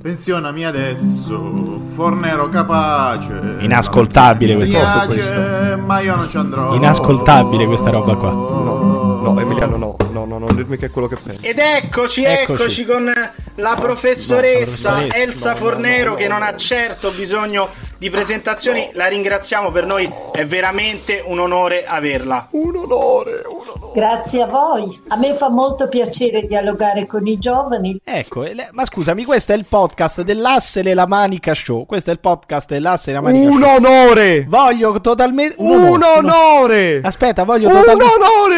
Pensionami adesso, fornero capace. Inascoltabile Mi questa piace, questa. ma io non ci andrò. Inascoltabile questa roba qua. No, no, Emiliano, no, no, no, non dirmi che è quello che pensi. Ed eccoci, Eccoci. eccoci, con la professoressa, No, la professoressa. Elsa No, no, Fornero no, che no. non ha certo bisogno di presentazioni. La ringraziamo, per noi è veramente un onore averla. Un onore, un onore. Grazie a voi. A me fa molto piacere dialogare con i giovani. Ecco, e le- ma scusami, questo è il podcast dell'Assele la Manica Show. Questo è il podcast dell'Assele la Manica Un Show. onore! Voglio totalmente. Un onore! Aspetta, voglio Un totalmente. onore!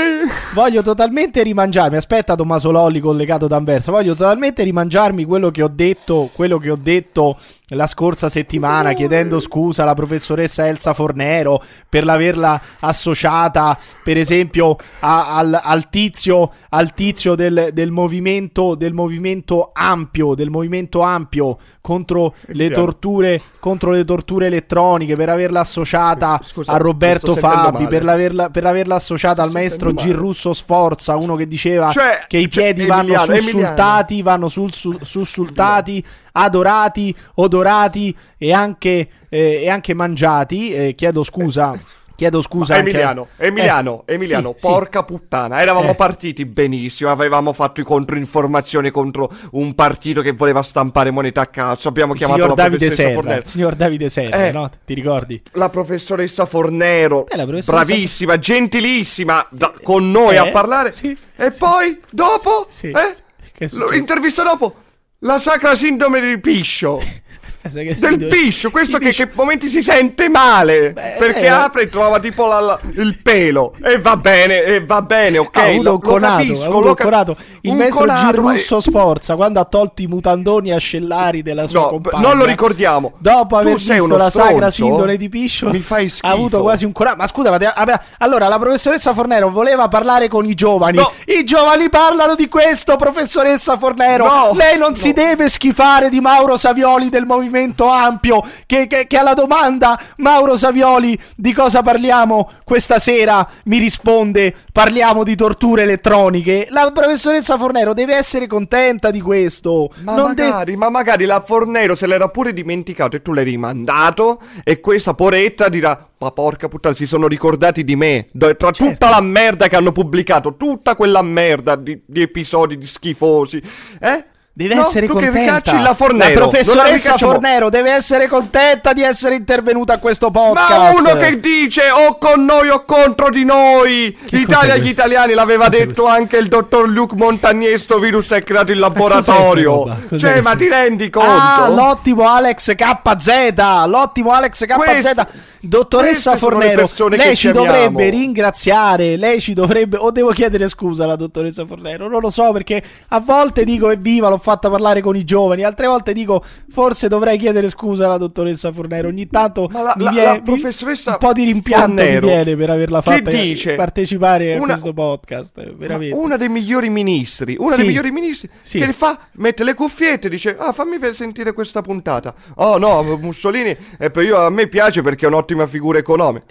Voglio totalmente rimangiarmi. Aspetta, Tommaso Lolli collegato d'Anversa. Voglio totalmente rimangiarmi quello che ho detto. Quello che ho detto la scorsa settimana, chiedendo scusa alla professoressa Elsa Fornero per l'averla associata, per esempio, a- al, al tizio, al tizio del, del movimento, del movimento ampio, del movimento ampio contro le Emiliano. torture, contro le torture elettroniche, per averla associata Scusa, a Roberto Fabi, per l'averla, per averla associata al maestro. Girrusso Sforza, uno che diceva Cioè, che i cioè, piedi vanno Emiliano, sussultati, vanno sul, su- sussultati, adorati, odorati e anche, eh, e anche mangiati. Eh, chiedo scusa. Chiedo scusa. anche- Emiliano, Emiliano, Eh, Emiliano, sì, sì. porca puttana. Eravamo Eh. partiti benissimo, avevamo fatto i controinformazioni contro un partito che voleva stampare moneta a cazzo. Abbiamo chiamato signor la Davide professoressa Serra, Fornero. signor Davide Serra, Eh. no? Ti ricordi? La professoressa Fornero, Eh, la professoressa- bravissima, gentilissima, da- con noi Eh, a parlare. sì, e sì. poi, dopo, Sì, eh, intervista dopo, la sacra sindrome del piscio. Del piscio, questo che, piscio- che momenti si sente male Beh, perché eh, apre e trova tipo la- la- il pelo e va bene, e va bene, ok. Ha avuto lo- un conato, capisco, ha avuto lo cap- conato. Il maestro conato, ma- Girrusso Sforza, quando ha tolto i mutandoni ascellari della sua No, compagna. non lo ricordiamo. Dopo Tu aver sei visto la sacra stronzo? sindone di Piscio, Mi fai ha avuto schifo. quasi un coraggio. Ma scusa, ma te- vabbè, allora la professoressa Fornero voleva parlare con i giovani. No. I giovani parlano di questo, professoressa Fornero. No. Lei non si deve schifare di Mauro Savioli del movimento ampio. Che, che- che alla domanda, Mauro Savioli, di cosa parliamo questa sera? Mi risponde: parliamo di torture elettroniche. La professoressa Fornero deve essere contenta di questo. Ma non de- magari, ma magari la Fornero se l'era pure dimenticato e tu l'hai rimandato e questa poretta dirà ma porca puttana si sono ricordati di me tra Certo. tutta la merda che hanno pubblicato tutta quella merda di, di episodi di schifosi eh? Deve No, essere contenta. la Fornero La la professoressa ricacciamo- Fornero deve essere contenta di essere intervenuta a questo podcast. Ma uno che dice o con noi o contro di noi! Che L'Italia agli questo? italiani l'aveva Cos'è detto questo? anche il dottor Luc Montagnier, sto virus è creato in laboratorio. Cioè, questa- ma ti rendi conto? Ah, l'ottimo Alex KZ. L'ottimo Alex KZ. Queste- Dottoressa Fornero, lei ci amiamo. dovrebbe ringraziare. Lei ci dovrebbe. O devo chiedere scusa alla dottoressa Fornero? Non lo so perché a volte dico evviva, l'ho fatta parlare con i giovani. Altre volte dico forse dovrei chiedere scusa alla dottoressa Fornero. Ogni tanto la- mi la- viene la mi- professoressa un po' di rimpianto Fornero mi viene per averla fatta dice partecipare a una- questo podcast. Ma Veramente. Una dei migliori ministri, una Sì. dei migliori ministri Sì. che fa, mette le cuffiette e dice: Ah, fammi sentire questa puntata. Oh no, Mussolini, eh, io, a me piace perché è un'ottima figura economica.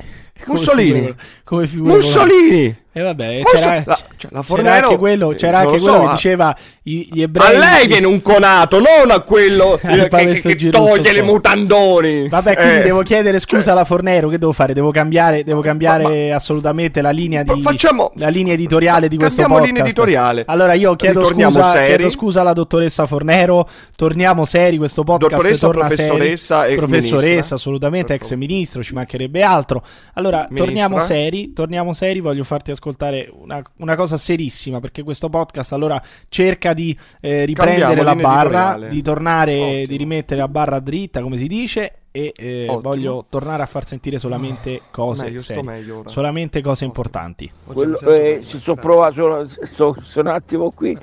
Come Mussolini, figura- come figura Mussolini. E vabbè, c'era, la- cioè, la c'era Fornero- anche quello, c'era eh, anche lo quello so, che diceva i- gli A ebrei. lei viene un conato, non a quello eh, che, che- che toglie le mutandoni. Vabbè, quindi Eh, devo chiedere scusa cioè, alla Fornero. Che devo fare? Devo cambiare, devo cambiare assolutamente la linea, di, Ma facciamo- la linea editoriale di questo podcast. linea editoriale. Allora, io chiedo scusa, chiedo scusa alla dottoressa Fornero. Torniamo seri. Questo podcast Dottoressa, torna professoressa seri. e professoressa, ministra. assolutamente, ex ministro. Ci mancherebbe altro. Allora, Ministra. torniamo seri. Torniamo seri. Voglio farti ascoltare una, una cosa serissima. Perché questo podcast allora cerca di eh, riprendere Cambiamo la barra, di tornare, Ottimo. di rimettere la barra dritta, come si dice. E eh, voglio tornare a far sentire solamente cose Meglio, sto serie. meglio ora. solamente cose importanti. Quello, eh, ci sto provando, sono, sto, sono un attimo qui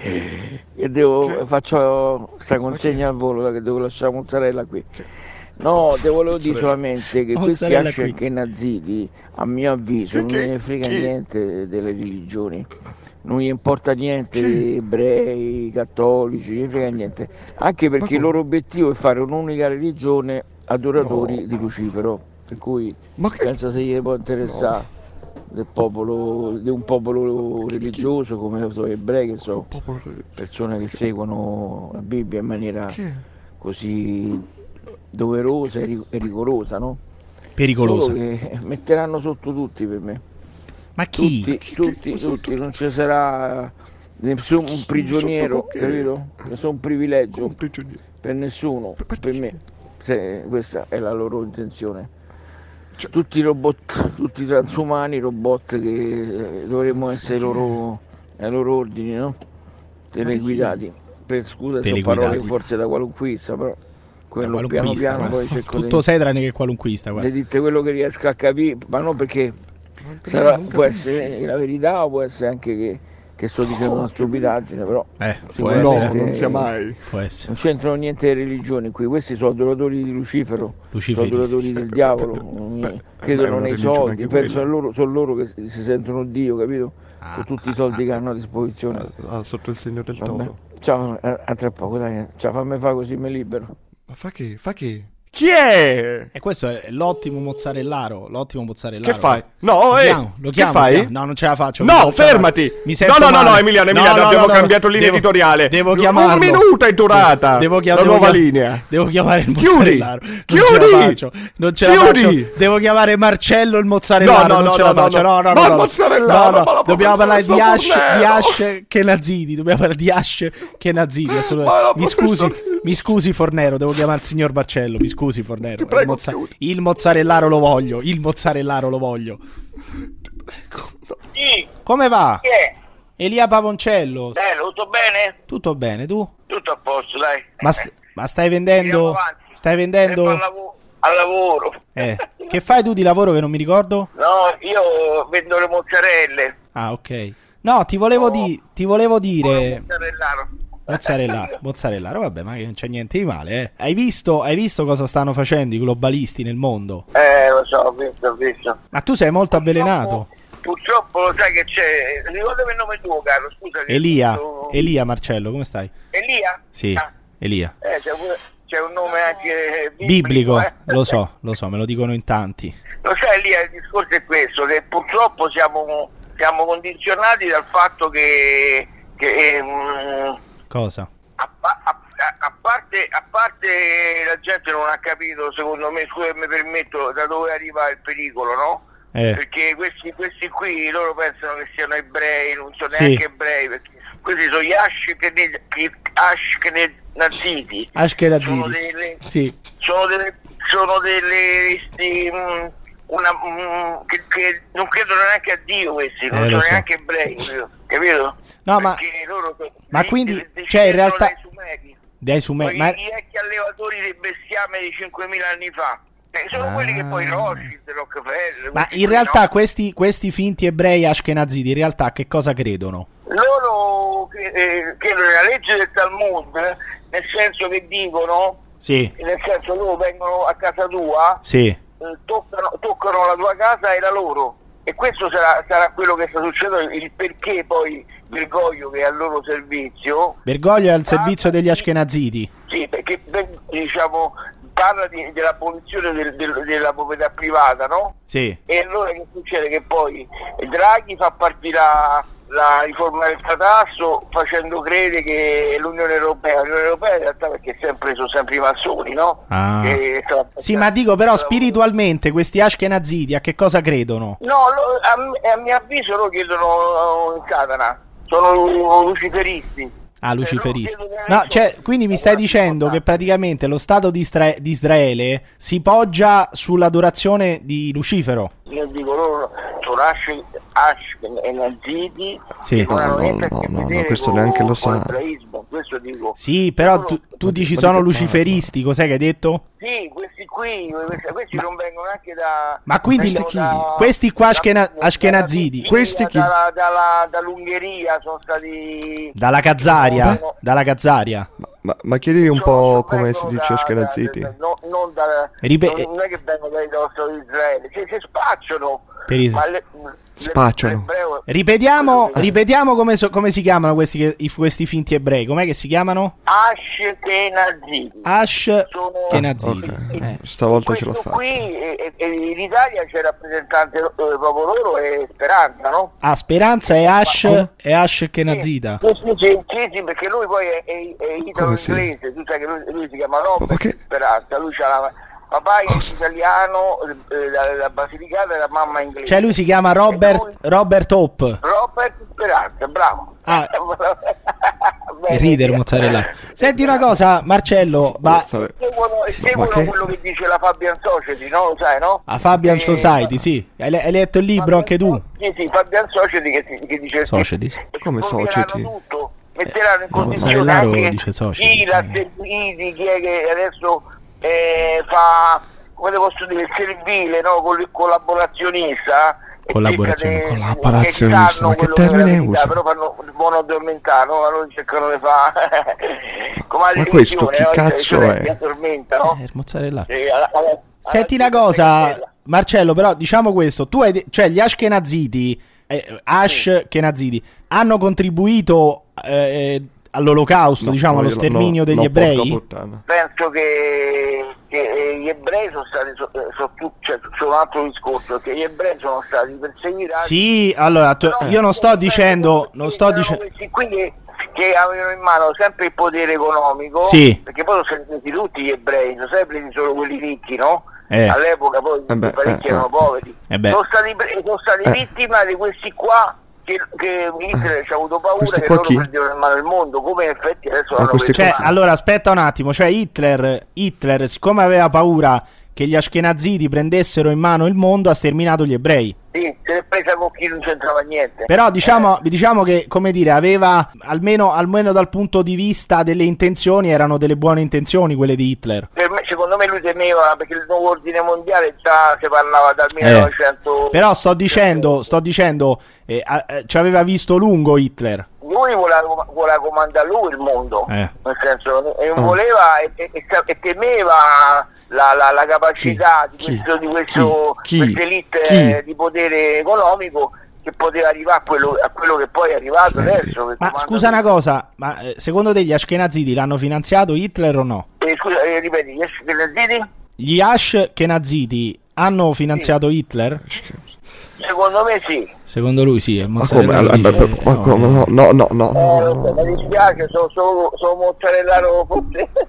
e devo, Che? faccio questa consegna al volo che devo lasciare mozzarella qui. No, te volevo dire solamente che questi che naziti, a mio avviso, non ne frega niente delle religioni. Non gli importa niente di ebrei, cattolici, non gli frega niente. Anche perché il loro obiettivo è fare un'unica religione adoratori No. di Lucifero. Per cui che... pensa se gli può interessare del popolo, di un popolo religioso come sono ebrei che sono persone che seguono la Bibbia in maniera così doverosa e ri- rigorosa, no? Pericolosa. Metteranno sotto tutti per me. Ma chi? Tutti, tutti, tutti, non ci sarà nessun un prigioniero, capito? Nessun privilegio per nessuno, per me. Se questa è la loro intenzione. Cioè- Tutti i robot, tutti i transumani, robot che eh, dovremmo essere loro, ai loro ordini, no? Teleguidati. Per scusa, sono parole forse da qualunquista, però quello piano piano poi cerco Tutto di, sei tranne che qualunquista, guarda. dite quello che riesco a capire, ma non perché sarà- può essere la verità o può essere anche che, che sto dicendo una stupidaggine, però Eh, può No, non sia mai. Può essere. non c'entrano niente le religioni qui, questi sono adoratori di Lucifero, sono adoratori del diavolo, non- credono una nei soldi, penso a loro, sono loro che si si sentono Dio, capito? Ah, Con tutti i soldi che hanno a disposizione. Ah, sotto il segno del Vabbè. toro. Ciao, a, a tra poco, dai, ciao, fammi fare così mi libero. Ma fa che? Fa che? Chi è? E questo è l'ottimo mozzarellaro. L'ottimo mozzarellaro. Che fai? No, Lo eh, chiamo, lo che chiamo, fai? lo chiamo. No, non ce la faccio. No, la fermati. Mi sento no, no, no, male. no, Emiliano, Emiliano, abbiamo cambiato linea devo- editoriale. Devo Un chiamarlo. minuto è durata Devo chiam- la devo nuova chiam- linea. Devo chiamare il Chiudi. mozzarellaro. Non Chiudi. ce la faccio. Non ce la Chiudi. faccio. Devo chiamare Marcello il mozzarellaro. No, no, non no, ce la no, faccio. no. No, no, Ma no. il no. mozzarellaro, No, no. la Dobbiamo parlare di Ash, di. Ash Kenazidi. Dobbiamo parlare di Ash Kenazidi. la Mi scusi, mi scusi Fornero. Devo chiamare il signor Marcello. Mi scusi Fornero. Ti prego, il, mozza- il mozzarellaro lo voglio. Il mozzarellaro lo voglio. Sì, Come va? chi è? Elia Pavoncello. Bello, tutto bene? Tutto bene, tu? Tutto a posto, dai. Ma, st- ma stai vendendo? Stai vendendo? Al, al lavoro. Eh, che fai tu di lavoro che non mi ricordo? No, io vendo le mozzarelle. Ah, ok. No, ti volevo, di- ti volevo dire. Mozzarellaro. Mozzarella, mozzarellaro, vabbè, ma non c'è niente di male, eh. Hai visto, hai visto cosa stanno facendo i globalisti nel mondo? Eh, lo so, ho visto, ho visto. Ma tu sei molto avvelenato. Purtroppo lo sai che c'è. Ricordami il nome tuo, caro. Scusa. Elia, tu- Elia Marcello, come stai? Elia? Sì, Ah, Elia. eh, c'è, pure- c'è un nome anche Biblico, eh. lo so, lo so, me lo dicono in tanti. Lo sai, Elia, il discorso è questo, che purtroppo siamo, siamo condizionati dal fatto che, che, mm, Cosa? a, a- a- parte, a parte la gente non ha capito, secondo me, scusa mi permetto, da dove arriva il pericolo, no? Eh, Perché questi, questi qui loro pensano che siano ebrei, non sono Sì. neanche ebrei, perché questi sono gli Ashkenaziti. Sono Ashkenazidi. delle, Sì, sono delle, sono delle sti, una, mm, che, che non credono neanche a Dio questi, non Eh, lo sono so. neanche ebrei, capito? No, ma- loro ma di- quindi, di- cioè, in realtà- dai Sumeri, dai su me. quei- Ma... i vecchi allevatori dei bestiame di 5.000 anni fa. Eh, sono Ah. quelli che poi Rothschild, Rockefeller. Ma in realtà no? questi, questi finti ebrei ashkenazidi in realtà che cosa credono? Loro eh, credono nella legge del Talmud, nel senso che dicono, Sì, nel senso loro vengono a casa tua, sì. Eh, toccano, toccano la tua casa e la loro. E questo sarà, sarà quello che sta succedendo, il perché poi Bergoglio che è al loro servizio, Bergoglio è al servizio degli ashkenazidi. sì, perché per- diciamo, parla di- dell'abolizione del- del- della proprietà privata, no? Sì. E allora che succede? Che poi Draghi fa partire la, la riforma del catasto facendo credere che l'Unione Europea, l'Unione Europea in realtà perché sempre, sono sempre i massoni, no? Ah. Sta- Sì, ma dico però spiritualmente questi ashkenazidi a che cosa credono? No, lo- a, a mio avviso loro chiedono in Satana, sono lu- luciferisti. Ah, luciferisti. No, cioè, quindi mi stai dicendo che praticamente lo Stato di, Isra- di Israele si poggia sull'adorazione di Lucifero. Io dico loro sono Ash, Ash e Naziti Sì. No, no, no, no, vedere questo con- neanche lo sa. questo dico. Sì, però tu, tu Ma dici di- sono ma luciferisti, cos'è che hai detto? Sì, questi qui, questi, questi non vengono neanche da... Ma quindi vengono chi? da- Questi qua da- ashkena- da- ashkenazidi. da- Questi chi? Dalla, dalla- dall'Ungheria sono stati... Dalla Kazzaria? No, no. Dalla Kazzaria. Ma, ma, ma chiedili un po' come si dice da- Ashkenaziti. da- da- no- non da, Ripe- non, non è che vengono dai nostri di Israele, si, si spacciano. Per Is- le- Spacciano. Ripetiamo, ripetiamo come, so- come si chiamano questi, questi finti ebrei. Com'è che si chiamano? Ashkenaziti. Ash Sono- Kenaziti. Ok, Eh. stavolta ce l'ho fatta. qui in Italia c'è rappresentante eh, proprio loro e Speranza, no? Ah, Speranza è Ash, è Ash Kenazita. Sì, sì, sì, perché lui poi è, è, è italo-inglese, tu sai che lui, lui si chiama che- Speranza, lui c'ha la papà è italiano, eh, la, la Basilicata e la mamma inglese. Cioè lui si chiama E Robert, lui- Robert Hope. Robert Speranza, bravo. Ah. Bene. E ridere mozzarella. Senti una cosa, Marcello, ma. Seguono, seguono che- quello che dice la Fabian Society, no? Lo sai, no? a Fabian Eh, Society, sì. Hai, hai letto il libro anche tu? Sì, sì, Fabian Society che, che dice Society, sì. Come Society? tutto, metteranno in no, condizione anche dice Society. chi l'ha seguito, chi è che adesso eh, fa, come posso dire, il servile, no? Collaborazionista. e Collaborazionista. di- Collaborazionista, che sanno ma che termine usa? Però fanno il buono addormentato, no? allora cercano di fare come Ma questo chi no? cazzo Cioè, è? addormenta, no? Eh, il mozzarella. Sì, alla- alla- Senti alla- una cosa, Marcello, però diciamo questo, tu hai de- cioè gli Ashkenaziti, eh, Ashkenaziti hanno contribuito eh, all'olocausto, No, diciamo, allo io- sterminio no, degli no, ebrei? penso che, che, gli ebrei sono stati so, eh, so cioè, c'è un altro discorso che gli ebrei sono stati perseguitati Sì, allora, tu- io non sto dicendo, non sto dicendo... questi qui che, avevano in mano sempre il potere economico Sì. perché poi sono stati tutti gli ebrei sono stati presi solo quelli ricchi no? Eh. all'epoca poi Eh beh, parecchi eh, erano eh. poveri Eh sono stati, pre- sono stati Eh. vittima di questi qua che, che Hitler ci ha avuto paura Questi che loro chi? prendevano in mano il mondo. Come in effetti adesso Ma hanno preso in Cioè, allora, aspetta un attimo, cioè Hitler, Hitler, siccome aveva paura che gli Ashkenaziti prendessero in mano il mondo, ha sterminato gli ebrei. Sì, se l'è presa con chi non c'entrava niente. Però diciamo, diciamo che, come dire, aveva, almeno, almeno dal punto di vista delle intenzioni, erano delle buone intenzioni quelle di Hitler. Per me- secondo me lui temeva perché il nuovo ordine mondiale già si parlava dal 1900. Eh. Però sto dicendo, sto dicendo, eh, eh, ci aveva visto lungo Hitler. Lui voleva, voleva comandare lui il mondo, Eh. nel senso, e Ah. voleva e, e- e e temeva la, la- la capacità Chi? di, questo, di questo, Chi? questa elite Chi? di potere economico che poteva arrivare a quello, a quello che poi è arrivato adesso. Ma scusa una cosa, ma eh, secondo te gli Ashkenaziti l'hanno finanziato Hitler o no? Eh, scusa, eh, ripeti, gli Ashkenaziti? Gli Ashkenaziti hanno finanziato Hitler? Secondo me sì. Secondo lui sì, Ma Mozzarella come? dice, ma no. come? No, no, no, no, Eh, no, so, no. mi dispiace, sono sono sono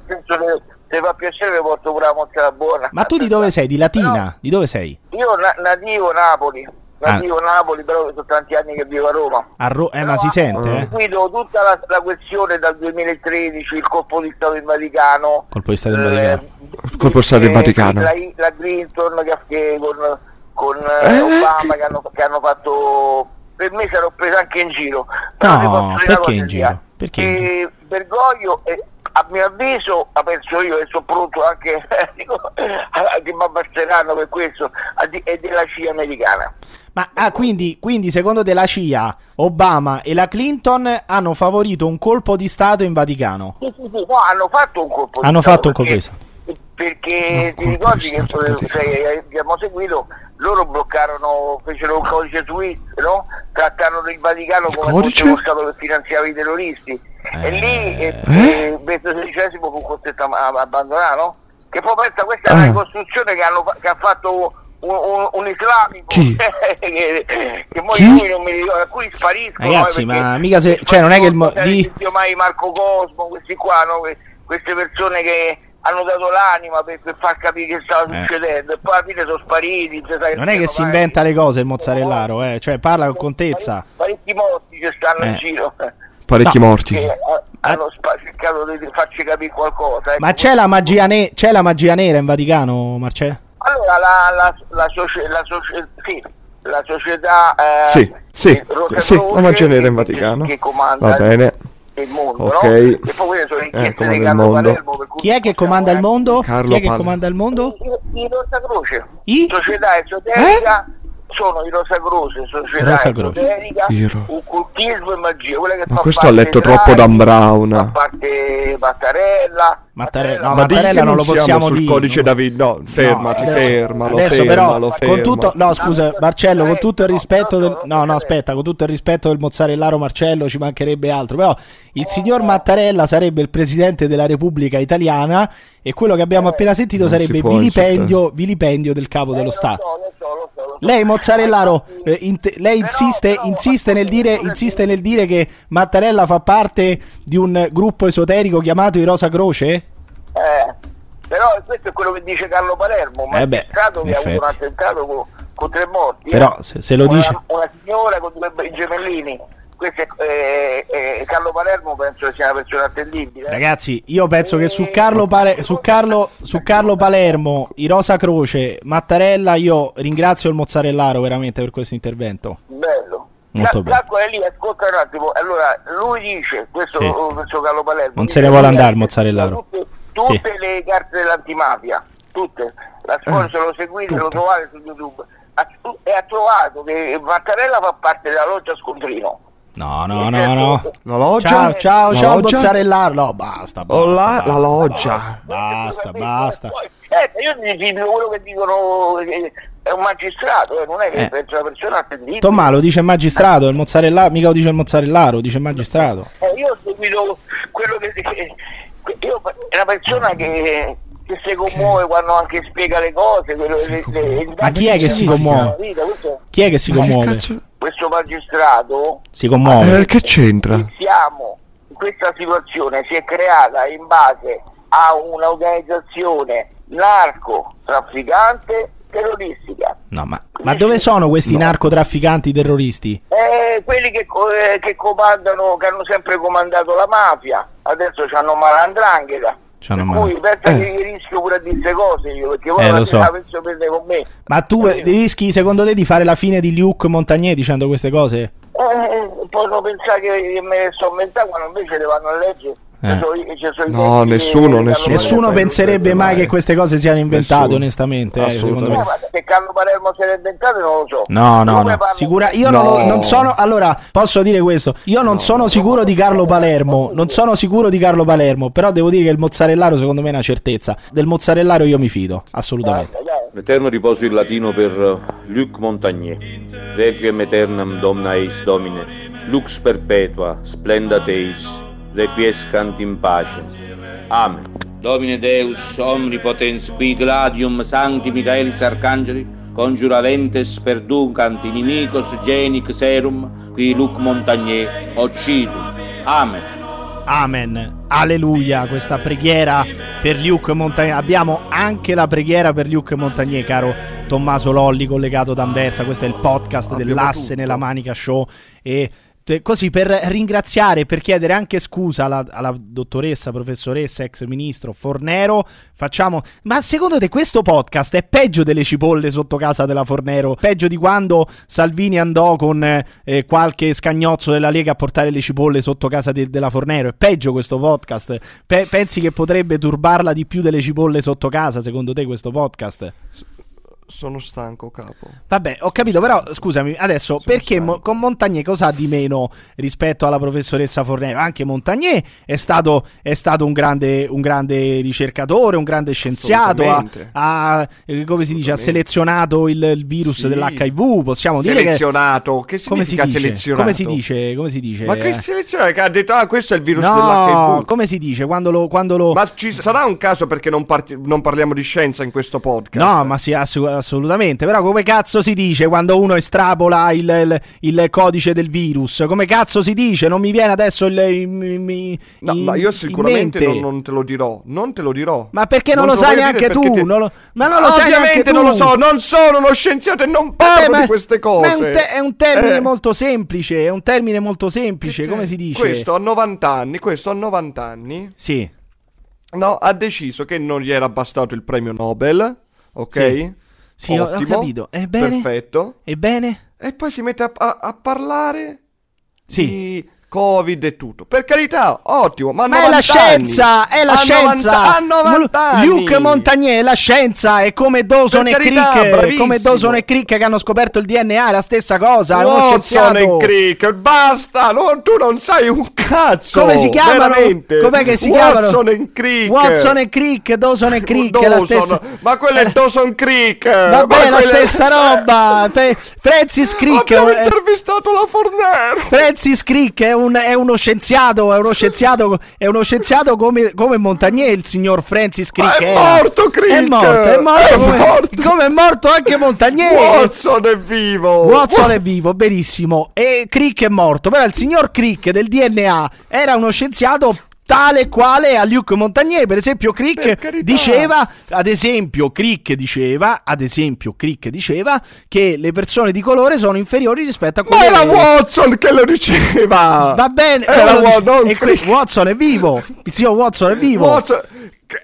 penso che se fa piacere porto pure la mozzarella buona. Ma tu di dove sei? Di Latina? Di dove sei? Io na- nativo Napoli, nativo Napoli, però sono tanti anni che vivo a Roma. A Ro- eh, ma Però si sente, eh? Guido tutta la, la questione dal 2013, il colpo di Stato in Vaticano. Colpo di Stato in eh, Vaticano. Colpo di Stato in eh, Vaticano. La, la Clinton che, che con, con eh, Eh, Obama che- che hanno, che hanno fatto... Per me sarò preso anche in giro. No, perché in giro? Perché in che Bergoglio, eh, a mio avviso, penso io e sono pronto anche dico, a- che mi abbasseranno per questo, è della CIA americana. Ma ah, quindi, quindi secondo te la CIA, Obama e la Clinton hanno favorito un colpo di Stato in Vaticano? Sì, sì, sì, no, hanno fatto un colpo Hanno di Stato fatto un colpo di perché- Stato. Perché ti ricordi che che abbiamo seguito, loro bloccarono, fecero un codice Swift, no? Trattarono il Vaticano come codice? fosse uno Stato che finanziava i terroristi. E lì eh, eh, Benedetto XVI fu costretto a, a abbandonare, no? Che poi pensa questa è una Ah. ricostruzione che, hanno, che ha fatto un, un- un islamico Chi? che, che poi lui non mi ricordo, alcuni spariscono. Ragazzi, eh, perché- ma mica se- cioè, non è che il mo- di- mai Marco Cosmo, questi qua, no? Que- queste persone che hanno dato l'anima per, per far capire che stava Eh. succedendo e poi alla fine sono spariti. cioè, sai, Non è che si inventa le cose il mozzarellaro, eh? Cioè parla con contezza. Parecchi morti che stanno in Eh. giro. Parecchi No. morti. Che eh, hanno spa- cercato di farci capire qualcosa. ecco. Ma c'è la magia, ne- c'è la magia nera in Vaticano, Marcè? Allora, la, la, la, socie- la socie- sì, la società... eh, Sì, sì, eh, sì, Croce la magia nera in che- Vaticano. Che comanda Va bene. il mondo, Ok. no? E poi quelle sono Eh, inchieste comanda di il Carlo mondo. Palermo, per cui Chi è che comanda il mondo? Carlo Chi è che Pal- comanda il mondo? I, i Rosa Croce, I? società esoterica sono i Rosacroce, società Rosa Croce. esoterica, I ro- occultismo e magia. Quella che Ma fa questo ha letto troppo Dan Fa Brown. parte Mattarella. Mattarella- no, Ma Mattarella non lo siamo possiamo sul dire, codice no. David. No, fermati, No, adesso- fermalo, adesso fermalo, però ferma. con tutto no scusa Marcello con tutto il rispetto del no, no no, aspetta con tutto il rispetto del mozzarellaro Marcello ci mancherebbe altro però il signor Mattarella sarebbe il presidente della Repubblica Italiana e quello che abbiamo appena sentito sarebbe vilipendio vilipendio del capo dello Eh, lo Stato lei Mozzarellaro eh, int- lei Però- insiste, però- insiste nel dire, insiste nel dire che Mattarella fa parte di un gruppo esoterico chiamato i Rosa Croce? Eh, però questo è quello che dice Carlo Palermo, ma Eh attentato che in ha avuto un attentato con, con tre morti. Però se, se lo Una- dice Una, signora con due gemellini. È, eh, eh, Carlo Palermo penso sia una persona attendibile. eh. Ragazzi, io penso che su Carlo, Pale- su Carlo, su Carlo Palermo, i Rosa Croce, Mattarella, io ringrazio il Mozzarellaro veramente per questo intervento. Bello. Molto bello. Calcola lì, ascolta un attimo. Allora, lui dice, questo, Sì. questo Carlo Palermo. Non se ne vuole che andare, ha Mozzarellaro. Tutte, tutte le carte dell'antimafia, tutte. La scuola se lo seguite, lo trovate su YouTube. Ha- E ha trovato che Mattarella fa parte della loggia Scontrino. No, no, no, no. La loggia? Ciao, ciao, La ciao loggia? Mozzarellaro. No, basta, basta. Oh, la, basta, la loggia. Basta, basta. Eh, io ti dico quello che dicono eh, è un magistrato, eh, non è che Eh. penso una persona attendibile. Tommaso lo dice il magistrato, il Mozzarella, mica lo dice il Mozzarellaro, dice il magistrato. Eh, io ho seguito quello che, che- io è una persona che, che si commuove quando anche spiega le cose quello che- le- Ma chi è che si commuove? vita, Chi è che si che commuove? cazzo- questo magistrato Si commuove. Eh, che c'entra? siamo questa situazione si è creata in base a un'organizzazione narco trafficante terroristica No, ma, ma dove sono questi narcotrafficanti terroristi? Eh, quelli che, eh, che comandano, che hanno sempre comandato la mafia, adesso hanno malandrangheta. C'hanno per mal- cui pensa che io rischio pure a dire queste cose io, perché poi Eh, lo so. la penso prendere con me. Ma tu eh, rischi secondo te di fare la fine di Luke Montagnier dicendo queste cose? Eh, possono pensare che me ne sto inventando quando invece le vanno a leggere. Eh. No, nessuno, che- nessuno. Nessuno penserebbe mai che queste cose siano inventate, Nessuno. onestamente. eh, secondo Eh, me. ma se Carlo Palermo se l'è inventato non lo so. No, no, no. Sicura, io No. non, non sono. Allora, posso dire questo: io non sono sicuro di Carlo Palermo. Non sono sicuro di Carlo Palermo. Però devo dire che il mozzarellaro, secondo me, è una certezza. Del mozzarellaro io mi fido, assolutamente. L'eterno riposo in latino per eh, Luc Montagnier. Requiem aeternam domna eis domine. Lux perpetua, splenda teis. Requiescant in pace. Amen. Domine Deus omnipotens qui gladium sancti Michaelis arcangeli conjuraventes perducant inimicos genic serum qui Luc Montagnier occidum. Amen. Amen. Alleluia. Questa preghiera per Luke Montagnier. Abbiamo anche la preghiera per Luke Montagnier, caro Tommaso Lolli, collegato da Anversa. Questo è il podcast Abbiamo dell'Asse tutto. nella Manica Show. E così per ringraziare, per chiedere anche scusa alla, alla dottoressa, professoressa, ex ministro Fornero, facciamo. Ma secondo te questo podcast è peggio delle cipolle sotto casa della Fornero? Peggio di quando Salvini andò con eh, qualche scagnozzo della Lega a portare le cipolle sotto casa de- della Fornero? È peggio questo podcast? Pe- pensi che potrebbe turbarla di più delle cipolle sotto casa, secondo te, questo podcast? Sono stanco, capo. Vabbè, ho capito, però scusami, adesso perché mo- con Montagnier cosa ha di meno rispetto alla professoressa Fornero? Anche Montagnier è stato, è stato un, grande, un grande ricercatore, un grande scienziato, ha, Assolutamente. ha, eh, come si dice, ha Assolutamente. selezionato il, il virus Sì. dell'HIV, possiamo dire che... Selezionato, che Come si, significa dice? selezionato? come si dice? Come si dice? Ma che selezionato? Che ha detto, ah, questo è il virus No, dell'HIV. come si dice? Quando lo... Quando lo... Ma ci sarà un caso perché non, parti- non parliamo di scienza in questo podcast? No, ma sì, assu- assolutamente. Però come cazzo si dice quando uno estrapola il, il- il codice del virus? Come cazzo si dice? Non mi viene adesso il... in- in- No, ma io sicuramente mente. non, non te lo dirò. Non te lo dirò. Ma perché non, lo te sai neanche tu? ti- Non lo- Ma non lo sai neanche Ovviamente tu. non lo so, non sono uno scienziato e non parlo Vabbè, ma- di queste cose. È un, te- è un termine Eh, molto semplice. È un termine molto semplice. Come si dice? Questo a 90 anni, questo a 90 anni, Sì. no, ha deciso che non gli era bastato il premio Nobel, ok? Sì. Sì, ho- ho Ottimo, capito. Ebbene? Perfetto. Ebbene? E poi si mette a, a- a parlare Sì. di Covid e tutto. Per carità, ottimo, ma, Ma è la scienza, è la a scienza. 90, a 90 anni. Luc Montagnier, la scienza, è come Dawson Per e carità, Crick, bravissimo. come Dawson e Crick che hanno scoperto il DNA, è la stessa cosa, Watson scienziato. e Crick, basta, no, tu non sai un cazzo. Come si chiamano? veramente. Com'è che si Watson chiamano? e Crick. Watson e Crick, Dawson e Crick, è la Dawson, stessa. Ma quello è Dawson Crick. Vabbè, è la stessa roba. Fe- Francis Crick Abbiamo è- intervistato la Fornero. Francis Crick è, un- è uno scienziato, è uno scienziato, è uno scienziato come, come Montagnier, il signor Francis Crick. È morto, Crick! È morto, è morto, È come, morto! come è morto anche Montagnier. Watson è vivo. Watson è vivo, benissimo. E Crick è morto. Però il signor Crick del DNA era uno scienziato tale quale a Luc Montagnier. Per esempio, Per Crick carità. diceva, ad esempio, Crick diceva, ad esempio, Crick diceva che le persone di colore sono inferiori rispetto a Ma quelle era Watson che lo diceva. Va bene, Era lo dice- e que-. Watson è vivo. Il signor Watson è vivo. Watson-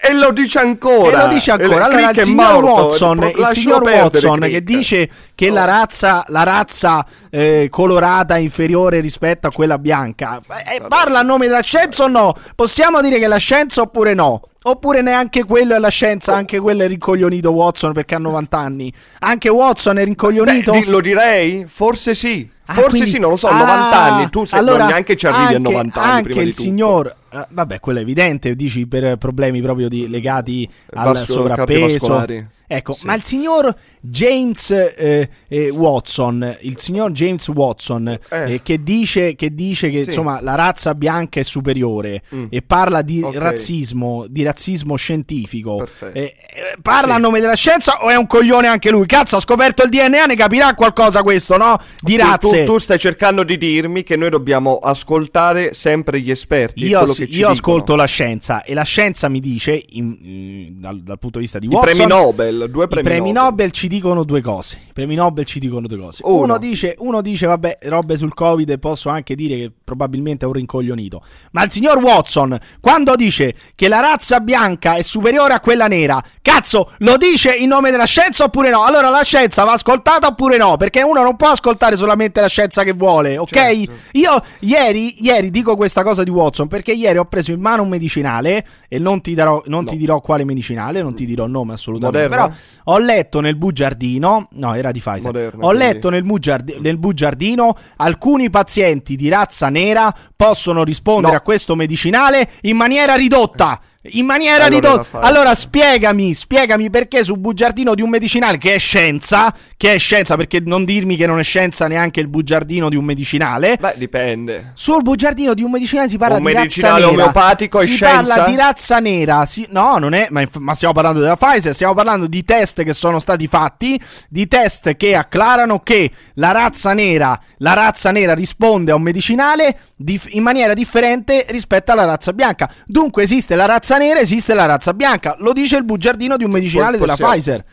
E lo dice ancora. E lo dice ancora. Allora, il signor morto. Watson, il signor Watson che dice che la razza, la razza eh, colorata è inferiore rispetto a quella bianca, eh, parla a nome della scienza o no? Possiamo dire che è la scienza oppure no? Oppure neanche quello è la scienza, anche quello è rincoglionito Watson perché ha 90 anni. Anche Watson è rincoglionito. Beh, lo direi? Forse sì. Ah, Forse quindi- sì, non lo so, Ah, 90 anni. Tu sei, allora, non neanche ci arrivi anche, a 90 anni Anche prima il tutto. signor, eh, vabbè, quello è evidente, dici per problemi proprio di- legati al Vasco- sovrappeso. Ecco, Sì. ma il signor James eh, eh, Watson, il signor James Watson, Eh. eh, che dice che, dice che Sì. insomma la razza bianca è superiore Mm. e parla di Ok. razzismo, di razzismo scientifico. Eh, eh, parla Sì. a nome della scienza o è un coglione anche lui? Cazzo, ha scoperto il DNA, ne capirà qualcosa questo, no? Di Tu- razze. Tu, tu stai cercando di dirmi che noi dobbiamo ascoltare sempre gli esperti. Io, quello sì, che ci io dicono. ascolto la scienza e la scienza mi dice, in- in- dal, dal punto di vista di I Watson, premi Nobel, due i premi, premi Nobel. ci dicono due cose. I premi Nobel ci dicono due cose. Uno, Uno. dice, uno dice, vabbè, robe sul Covid e posso anche dire che probabilmente è un rincoglionito. Ma il signor Watson, quando dice che la razza bianca è superiore a quella nera, cazzo, lo dice in nome della scienza oppure no? Allora la scienza va ascoltata oppure no? Perché uno non può ascoltare solamente la scienza che vuole, ok? Certo. Io ieri, ieri dico questa cosa di Watson perché ieri ho preso in mano un medicinale e non ti, darò, non No. ti dirò quale medicinale, non ti dirò il nome assolutamente. Moderna? Però ho letto nel bugiardino, no, era di Pfizer. Moderna, ho quindi. letto nel, bugiardi- nel bugiardino alcuni pazienti di razza nera possono rispondere No. a questo medicinale in maniera ridotta. In maniera Allora ridotta. Allora spiegami, spiegami perché sul bugiardino di un medicinale che è scienza, che è scienza, perché non dirmi che non è scienza neanche il bugiardino di un medicinale. Beh, dipende. Sul bugiardino di un medicinale si parla Un di razza medicinale nera. omeopatico è si scienza? parla di razza nera. si- no, non è. Ma, ma stiamo parlando della Pfizer. Stiamo parlando di test che sono stati fatti. Di test che acclarano che la razza nera, la razza nera risponde a un medicinale dif- in maniera differente rispetto alla razza bianca. Dunque esiste la razza nera, esiste la razza bianca. Lo dice il bugiardino di un medicinale della Pfizer.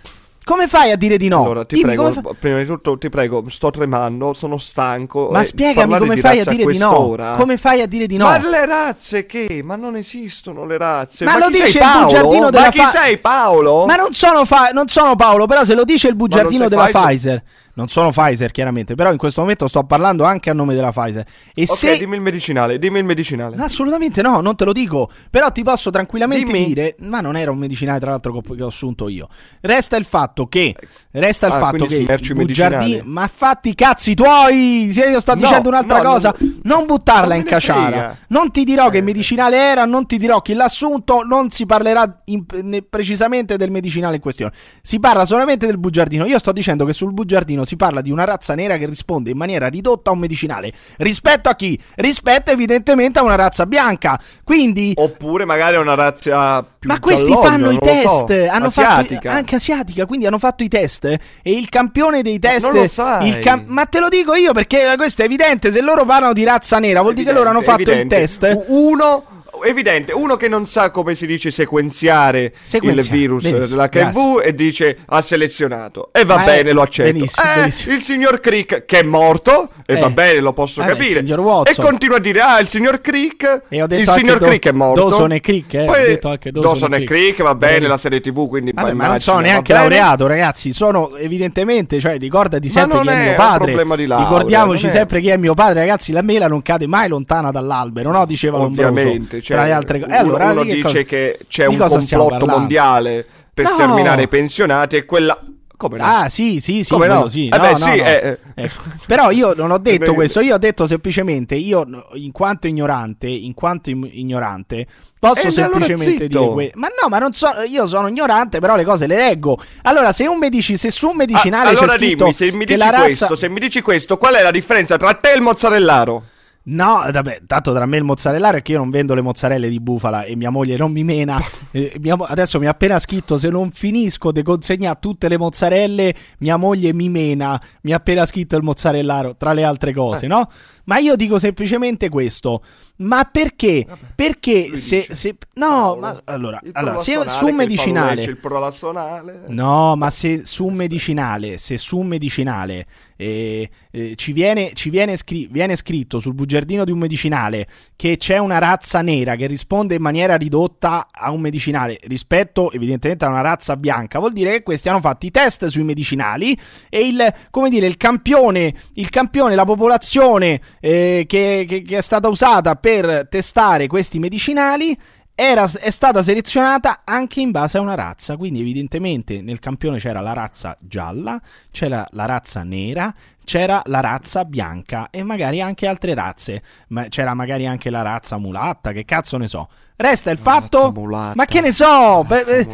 Come fai a dire di no? allora, ti Dimmi prego, fa- prima di tutto ti prego, sto tremando, sono stanco. Ma e spiegami come di fai a dire di no? Come fai a dire di no? Ma le razze che? Ma non esistono le razze. Ma lo chi dice il bugiardino della Ma chi Fa- sei Paolo? Ma non sono, fa- non sono Paolo, però se lo dice il bugiardino della Pfizer. Pfizer? Non sono Pfizer, chiaramente, però in questo momento sto parlando anche a nome della Pfizer. E Ok, se dimmi il medicinale, dimmi il medicinale. No, Assolutamente no, non te lo dico. Però ti posso tranquillamente Dimmi. dire. Ma non era un medicinale, tra l'altro, che ho- assunto io. Resta il fatto che. Resta il Ah, fatto che. bugiardino. Ma fatti i cazzi tuoi! Se io sto No, dicendo un'altra no, cosa, non- non buttarla non in caciara. frega. Non ti dirò che medicinale era, non ti dirò chi l'ha assunto, non si parlerà in- precisamente del medicinale in questione. Si parla solamente del bugiardino. Io sto dicendo che sul bugiardino si parla di una razza nera che risponde in maniera ridotta a un medicinale. Rispetto a chi? Rispetto evidentemente a una razza bianca. Quindi Oppure magari è una razza più ma questi fanno i lo so. test, hanno Asiatica. fatto anche asiatica, quindi hanno fatto i test e il campione dei test non lo sai. il cam- ma te lo dico io perché questo è evidente, se loro parlano di razza nera vuol dire che loro hanno fatto Evidente, il test. Uno evidente, uno che non sa come si dice sequenziare, Sequenziare, il virus benissimo, dell'HIV e dice ha selezionato. E va è- bene, lo accetto. benissimo, Eh, benissimo. il signor Crick che è morto, e Eh. va bene, lo posso il capire. E continua a dire, ah, il signor Crick, E ho detto il signor Do- Crick è morto. Dawson e Crick, eh, ho Poi detto anche Dawson Dawson e Crick. Va bene, la serie TV, quindi Vabbè, ma non immagino, sono neanche laureato, ragazzi. Sono evidentemente, cioè, ricordati sempre chi è, è mio padre. laurea, Ricordiamoci sempre chi è mio padre, ragazzi. La mela non cade mai lontana dall'albero, no? Diceva. Ovviamente, cioè, tra le altre cose. uno, E allora, uno che dice cosa- che c'è un complotto mondiale per No. sterminare i pensionati e quella... Come no? Ah, sì, sì, sì, Come no? sì. Eh beh, sì, eh, eh. Ecco. Però io non ho detto questo, io ho detto semplicemente, io in quanto ignorante, in quanto ignorante, posso Eh, allora semplicemente zitto. dire questo. Ma no, ma non so, io sono ignorante, però le cose le leggo. Allora, se un medici, se su un medicinale Ah, allora c'è dimmi, se mi dici la razza... questo, se mi dici questo, qual è la differenza tra te e il mozzarellaro? No, vabbè, tanto tra me e il mozzarellaro è che io non vendo le mozzarelle di bufala e mia moglie non mi mena. Eh, mia adesso mi ha appena scritto: se non finisco di consegnare tutte le mozzarelle, mia moglie mi mena. Mi ha appena scritto il mozzarellaro, tra le altre cose, no? Ma io dico semplicemente questo. Ma perché? Perché Lui se, se- No, cavolo, ma allora, allora se su un il medicinale. Il prolassonale. No, ma se su un medicinale, se su un medicinale eh, eh, ci, viene, ci viene, scri- viene scritto sul bugiardino di un medicinale che c'è una razza nera che risponde in maniera ridotta a un medicinale. Rispetto evidentemente a una razza bianca, vuol dire che questi hanno fatto i test sui medicinali e il, come dire, il campione, il campione, la popolazione eh, che, che- che è stata usata per testare questi medicinali era, è stata selezionata anche in base a una razza. Quindi, evidentemente, nel campione c'era la razza gialla, c'era la razza nera, c'era la razza bianca e magari anche altre razze. Ma c'era magari anche la razza mulatta, che cazzo ne so. Resta il fatto. mulatta. Ma che ne so? Beh, eh,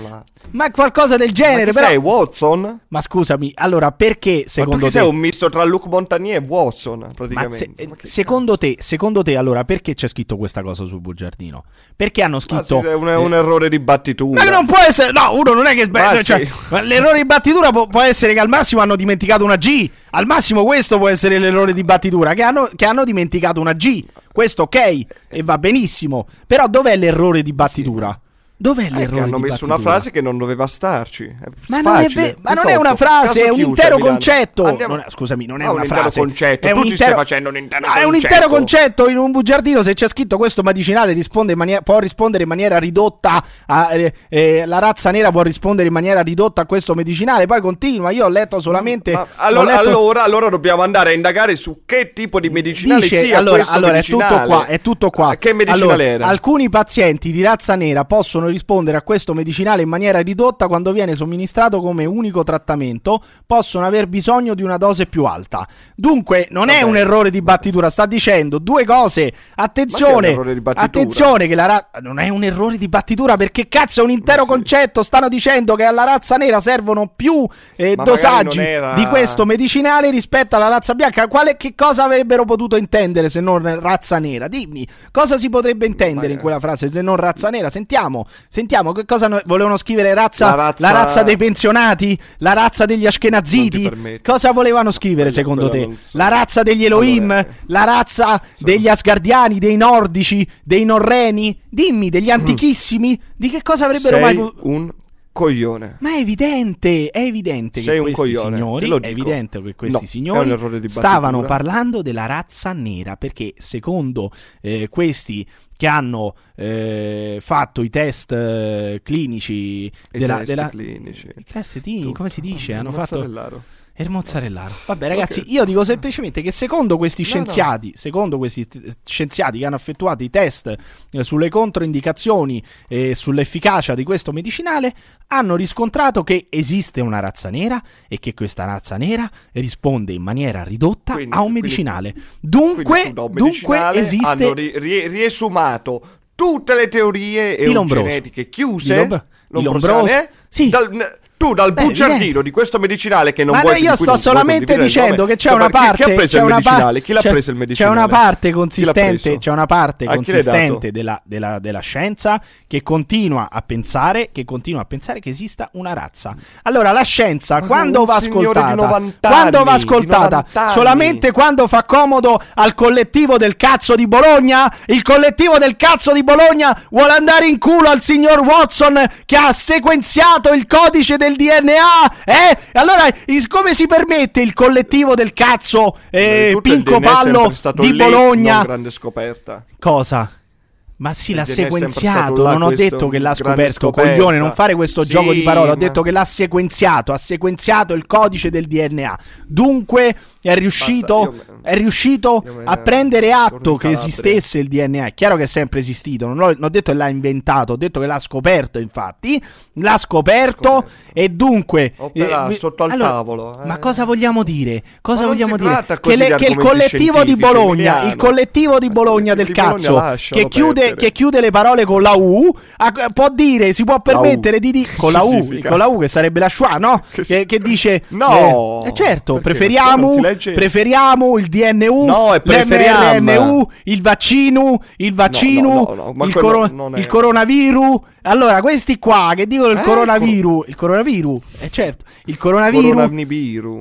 ma qualcosa del genere. Ma però... sei, Watson? Ma scusami, allora perché Ma secondo tu chi te? sei un misto tra Luc Montagnier e Watson, Ma praticamente. se- eh, Ma secondo te, secondo te, allora, perché c'è scritto questa cosa sul bugiardino? Perché hanno? Ma scritto. sì, è un, un errore di battitura. Ma non può essere. No, uno non è che. beh, Ma cioè, sì. ma l'errore di battitura può, può essere che al massimo hanno dimenticato una G. Al massimo questo può essere l'errore di battitura. Che hanno, che hanno dimenticato una G. Questo ok. E va benissimo. Però dov'è l'errore di battitura? Dov'è Eh, l'errore che hanno messo una frase che non doveva starci. È Ma non è, ve- ma non è una frase, Caso è un chiuso, intero concetto. Andiamo- Non è- scusami, non è Ma un una frase. concetto. È Tu un intero... stai facendo un intero No, è un concetto. intero concetto in un bugiardino. Se c'è scritto questo medicinale mania- può rispondere in maniera ridotta. A, eh, eh, la razza nera può rispondere in maniera ridotta a questo medicinale. Poi continua. Io ho letto solamente. Ma allora, letto- allora, allora dobbiamo andare a indagare su che tipo di medicinale Dice, sia allora, questo allora è tutto medicinale. qua, è tutto qua. Ah, Che medicinale Allora, era? Alcuni pazienti di razza nera possono rispondere a questo medicinale in maniera ridotta quando viene somministrato come unico trattamento, possono aver bisogno di una dose più alta. Dunque, non è Vabbè. un errore di battitura, sta dicendo due cose. Attenzione, che è attenzione che la ra- non è un errore di battitura perché cazzo è un intero sì. concetto, stanno dicendo che alla razza nera servono più eh, dosaggi era- di questo medicinale rispetto alla razza bianca. Quale, che cosa avrebbero potuto intendere se non razza nera? Dimmi, cosa si potrebbe intendere in Ma- quella frase se non razza nera? Sentiamo, sentiamo che cosa no- volevano scrivere razza, La la razza- razza... dei pensionati, la razza degli ashkenaziti. Cosa volevano scrivere Quella- secondo te? so. La razza degli Elohim, Allora, la razza degli asgardiani, dei nordici, dei norreni? Dimmi, degli antichissimi? Di che cosa avrebbero Sei mai un coglione. ma è evidente, è evidente Sei che questi coglione, signori, è evidente che questi No, signori stavano parlando della razza nera perché secondo eh, questi che hanno eh, fatto i test eh, clinici I della, test della clinici. i Tu- come si dice? Hanno fatto. E il mozzarellaro. Vabbè, ragazzi, Ok. io dico semplicemente che secondo questi No, no. scienziati, secondo questi scienziati che hanno effettuato i test eh, sulle controindicazioni e sull'efficacia di questo medicinale, hanno riscontrato che esiste una razza nera e che questa razza nera risponde in maniera ridotta Quindi- a un quindi- medicinale. Quindi Dunque, da un dunque medicinale esiste hanno ri- rie- riesumato tutte le teorie Lombroso. eugenetiche chiuse Di Lombro- di lombrosiane, Lombroso. Sì. dal- tu dal Beh, bugiardino evidente. di questo medicinale che non Ma vuoi no, io sto solamente dicendo che c'è cioè, una chi- chi ha parte. preso c'è il medicinale? Chi l'ha c'è- preso il medicinale? C'è una parte consistente, c'è una parte consistente della, della- della scienza che continua a pensare che continua a pensare che esista una razza. Allora, la scienza, Ma quando va ascoltata, 90 quando va anni, ascoltata 90 anni. solamente quando fa comodo al collettivo del cazzo di Bologna, il collettivo del cazzo di Bologna vuole andare in culo al signor Watson che ha sequenziato il codice del DNA, eh? Allora, come si permette il collettivo del cazzo eh, Pinco Pallo di lì, Bologna? non grande scoperta. Cosa? Ma sì, l'ha sequenziato. Non ho detto che l'ha scoperto, scoperta. coglione. Non fare questo Sì, gioco di parole. Ho ma- detto che l'ha sequenziato. Ha sequenziato il codice del DNA. Dunque è riuscito, Basta, me- è riuscito me- a prendere atto che esistesse il DNA. È chiaro che è sempre esistito. Non ho, non ho detto che l'ha inventato, ho detto che l'ha scoperto. Infatti, l'ha scoperto. Scoperto. E dunque, Opera vi- sotto al allora, tavolo, eh. Ma cosa vogliamo dire? Cosa Ma vogliamo dire? Che, le- che il collettivo di Bologna, il collettivo di Bologna del cazzo, che chiude, perdere. che chiude le parole con la U, ha- può dire, si può permettere di dire con la U, significa? con la U che sarebbe la schwa, no? Che, che dice No! eh, eh, certo, preferiamo, preferiamo il DNU, No, l'mRNU, il vaccino, il vaccino, no, no, il, coro- il coronavirus. Allora, questi qua che dicono il Eh, coronavirus, il coronavirus, eh certo, il coronavirus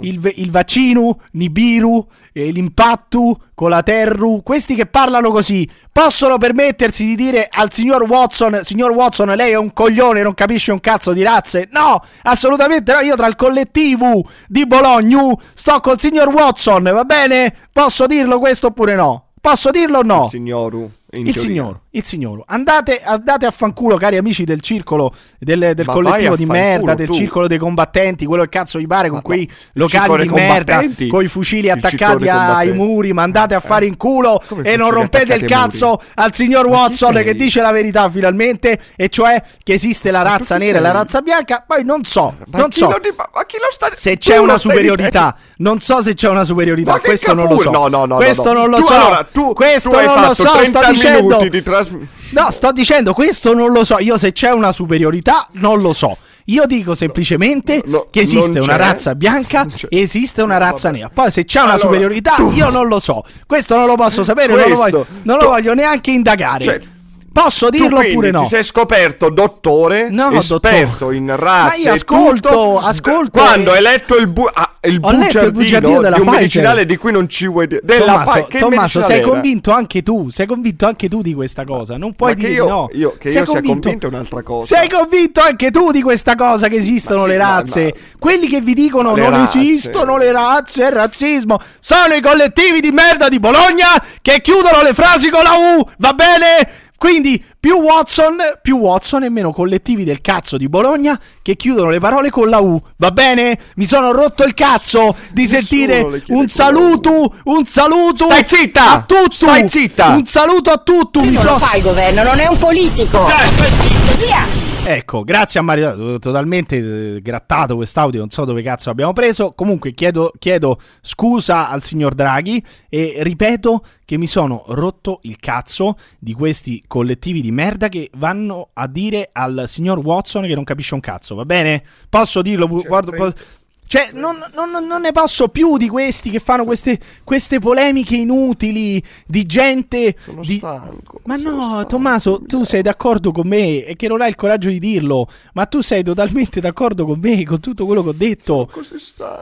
il, il vaccino, Nibiru, eh, l'impatto, Colaterru, questi che parlano così, possono permettersi di dire al signor Watson, signor Watson, lei è un coglione, non capisce un cazzo di razze? No, assolutamente no, io tra il collettivo di Bologna sto col signor Watson, va bene? Posso dirlo questo oppure no? Posso dirlo o no? Signoru. Il teoria. signor, il signor. Andate, andate a fanculo, cari amici del circolo, del, del collettivo di fanculo, merda, del tu. circolo dei combattenti, quello che cazzo vi pare, con Ma quei locali di merda, con i fucili Il attaccati ai muri, ma andate a fare in culo Come e non rompete il cazzo al signor Watson che dice la verità finalmente, e cioè che esiste la razza nera e la razza bianca, poi non so, Ma non so. lo sta Se c'è una superiorità, non so se c'è una superiorità, questo non lo so. capur- No, no, no, questo no, no. non lo so. questo non lo so, sto 30 dicendo. No, sto dicendo questo non lo so. Io se c'è una superiorità non lo so. Io dico semplicemente no, che esiste una razza bianca e esiste una razza vabbè. nera. Poi se c'è una Allora, superiorità io non lo so. Questo non lo posso sapere, non lo Questo, voglio, non lo tu- voglio neanche indagare. Cioè, Posso Tu dirlo quindi oppure no? Ti sei scoperto dottore, No, esperto dottore. in razze. Ma io ascolto, tutto, ascolto Quando e- hai letto il, bu- ah, il il bugiardino della di un Pfizer. medicinale di cui non ci vuoi dire. Della Tommaso, Pfizer, Tommaso, sei convinto anche tu, sei convinto anche tu di questa cosa, non puoi Ma dire io- no. io- che Sei io sia convinto è un'altra cosa. Sei convinto anche tu di questa cosa che esistono sì, le razze? ma- Quelli che vi dicono le non razze. esistono le razze, è razzismo, sono i collettivi di merda di Bologna che chiudono le frasi con la U, va bene? Quindi più Watson, più Watson e meno collettivi del cazzo di Bologna che chiudono le parole con la U, va bene? Mi sono rotto il cazzo di Nessuno sentire un saluto, un saluto Stai zitta! a tutti, Stai zitta! un saluto a tutti, mi non so- lo fa il governo, non è un politico. Via! Ecco, grazie a Mario, totalmente eh, grattato quest'audio, non so dove cazzo l'abbiamo preso. Comunque chiedo, chiedo scusa al signor Draghi e ripeto che mi sono rotto il cazzo di questi collettivi di merda che vanno a dire al signor Watson che non capisce un cazzo, va bene? Posso dirlo? guardo- po- cioè, non, non- non ne posso più di questi che fanno queste, queste polemiche inutili di gente. Sono di- stanco. Ma sono no, stanco, Tommaso, tu sei d'accordo con me e che non hai il coraggio di dirlo, ma tu sei totalmente d'accordo con me, con tutto quello che ho detto. Così.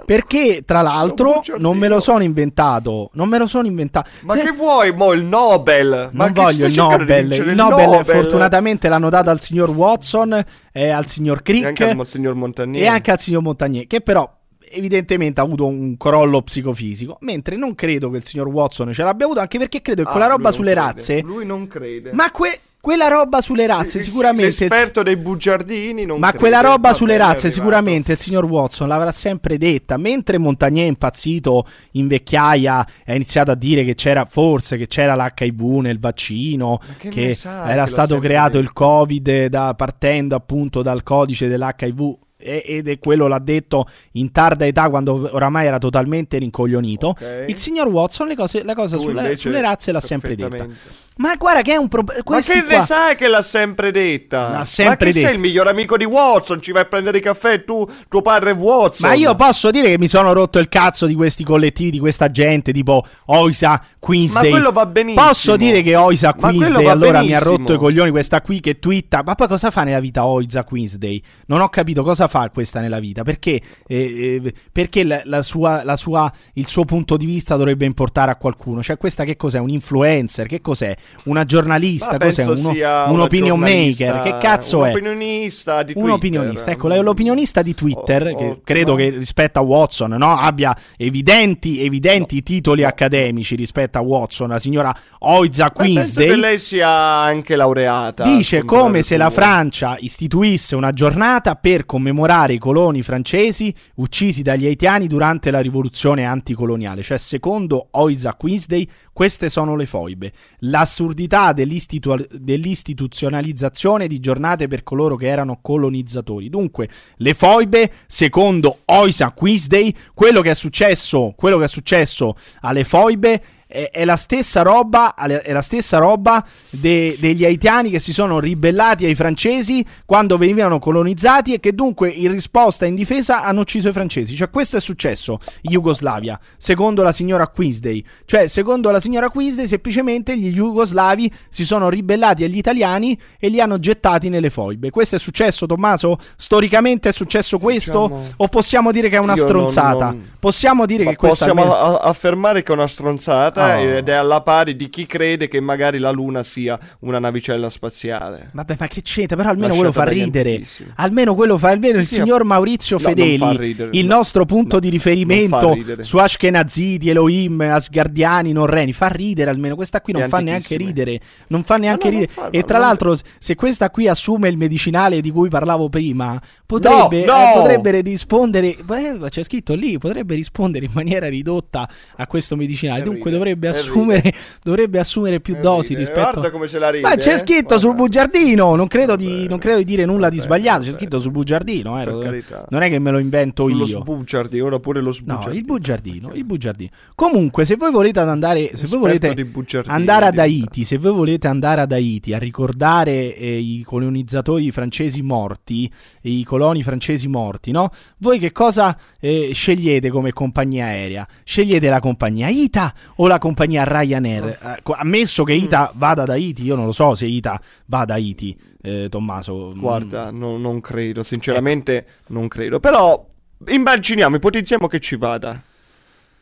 Perché, tra l'altro, bugiardino. non me lo sono inventato. Non me lo sono inventato. Ma Se- che vuoi mo il Nobel? Ma non voglio il cercando di Nobel. Il Nobel, fortunatamente l'hanno dato al signor Watson, e al signor E anche Crick al signor Montagnier. e anche al signor Montagnier, che però evidentemente ha avuto un crollo psicofisico, mentre non credo che il signor Watson ce l'abbia avuto, anche perché credo che Ah, quella roba sulle crede. razze... Lui non crede. Ma que- quella roba sulle razze Il- sicuramente... L'esperto dei bugiardini non Ma quella roba sulle è razze arrivato. sicuramente il signor Watson l'avrà sempre detta, mentre Montagnier impazzito in vecchiaia ha iniziato a dire che c'era forse che c'era l'HIV nel vaccino, che che, sai era che stato creato detto? il Covid da- partendo appunto dal codice dell'HIV ed è quello l'ha detto in tarda età quando oramai era totalmente rincoglionito. Ok. Il signor Watson le cose, la cosa sulle, sulle razze l'ha sempre detta. Ma guarda che è un problema. Ma che qua... ne sai che l'ha sempre detta? L'ha sempre Ma che detta. sei il miglior amico di Watson? Ci vai a prendere il caffè tu, tuo padre è Watson. Ma io posso dire che mi sono rotto il cazzo di questi collettivi, di questa gente, tipo Oisa Queensday. Ma quello va benissimo. Posso dire che Oisa Queensday allora mi ha benissimo. rotto i coglioni questa qui che twitta. Ma poi cosa fa nella vita Oisa Queensday? Non ho capito cosa fa questa nella vita. Perché, eh, eh, perché la, la sua, la sua- il suo punto di vista dovrebbe importare a qualcuno? Cioè, questa che cos'è? Un influencer? Che cos'è? Una giornalista? Cos'è? Uno- un opinion maker? Che cazzo un è? opinionista di Un Twitter. opinionista, ecco, la- l'opinionista di Twitter, Oh, che oh, credo no. che rispetto a Watson no, abbia evidenti, evidenti titoli accademici rispetto a Watson, la signora Oiza Ma penso Queensday. che lei sia anche laureata. Dice come se la. Francia istituisse una giornata per commemorare i coloni francesi uccisi dagli haitiani durante la rivoluzione anticoloniale. Cioè, secondo Oisa Queensday, queste sono le foibe. L'assurdità dell'istitu- dell'istituzionalizzazione di giornate per coloro che erano colonizzatori. Dunque, le foibe, secondo Oisa Queensday, quello che è successo, quello che è successo alle foibe è, è la stessa roba, è la stessa roba de- degli haitiani che si sono ribellati ai francesi quando venivano colonizzati e che dunque in risposta e in difesa hanno ucciso i francesi. Cioè questo è successo in Jugoslavia, secondo la signora Queensday. Cioè secondo la signora Queensday semplicemente gli jugoslavi si sono ribellati agli italiani e li hanno gettati nelle foibe. Questo è successo Tommaso? Storicamente è successo questo? Diciamo- O possiamo dire che è una Io non- stronzata? non- Possiamo dire Ma che questa possiamo almeno- affermare che è una stronzata Oh. ed è alla pari di chi crede che magari la Luna sia una navicella spaziale. Vabbè, ma che c'entra? Però almeno quello fa ridere. Almeno quello fa almeno Sì, il sì, signor Maurizio no, Fedeli, ridere, il no. nostro punto No, di riferimento su Ashkenazidi, Elohim, Asgardiani, Norreni. Fa ridere almeno. Questa qui non fa neanche ridere. Non fa neanche ridere. fa- e tra l'altro, se questa qui assume il medicinale di cui parlavo prima, potrebbe, eh, potrebbe rispondere. beh, c'è scritto lì, potrebbe rispondere in maniera ridotta a questo medicinale. Dunque ride, dovrebbe e assumere, dovrebbe assumere più E dosi rispetto Guarda come se la ride, Ma c'è eh. scritto sul Guarda. bugiardino. Non credo di, non credo di dire nulla di sbagliato. C'è scritto sul bugiardino. eh, lo-. Non è che me lo invento Sullo io. sbugiardi, ora pure lo No, sbugiardi. il bugiardino, il bugiardino. Comunque, se voi volete ad andare, se voi volete andare ad. Haiti, se voi volete andare ad Haiti a ricordare eh, i colonizzatori francesi morti, i coloni francesi morti, no? Voi che cosa eh, scegliete come compagnia aerea? Scegliete la compagnia ITA o la compagnia Ryanair? Eh, ammesso che ITA vada ad Haiti, io non lo so se ITA va ad Haiti, eh, Tommaso. Mm. Guarda, no- non credo, sinceramente non credo. Però immaginiamo, ipotizziamo che ci vada.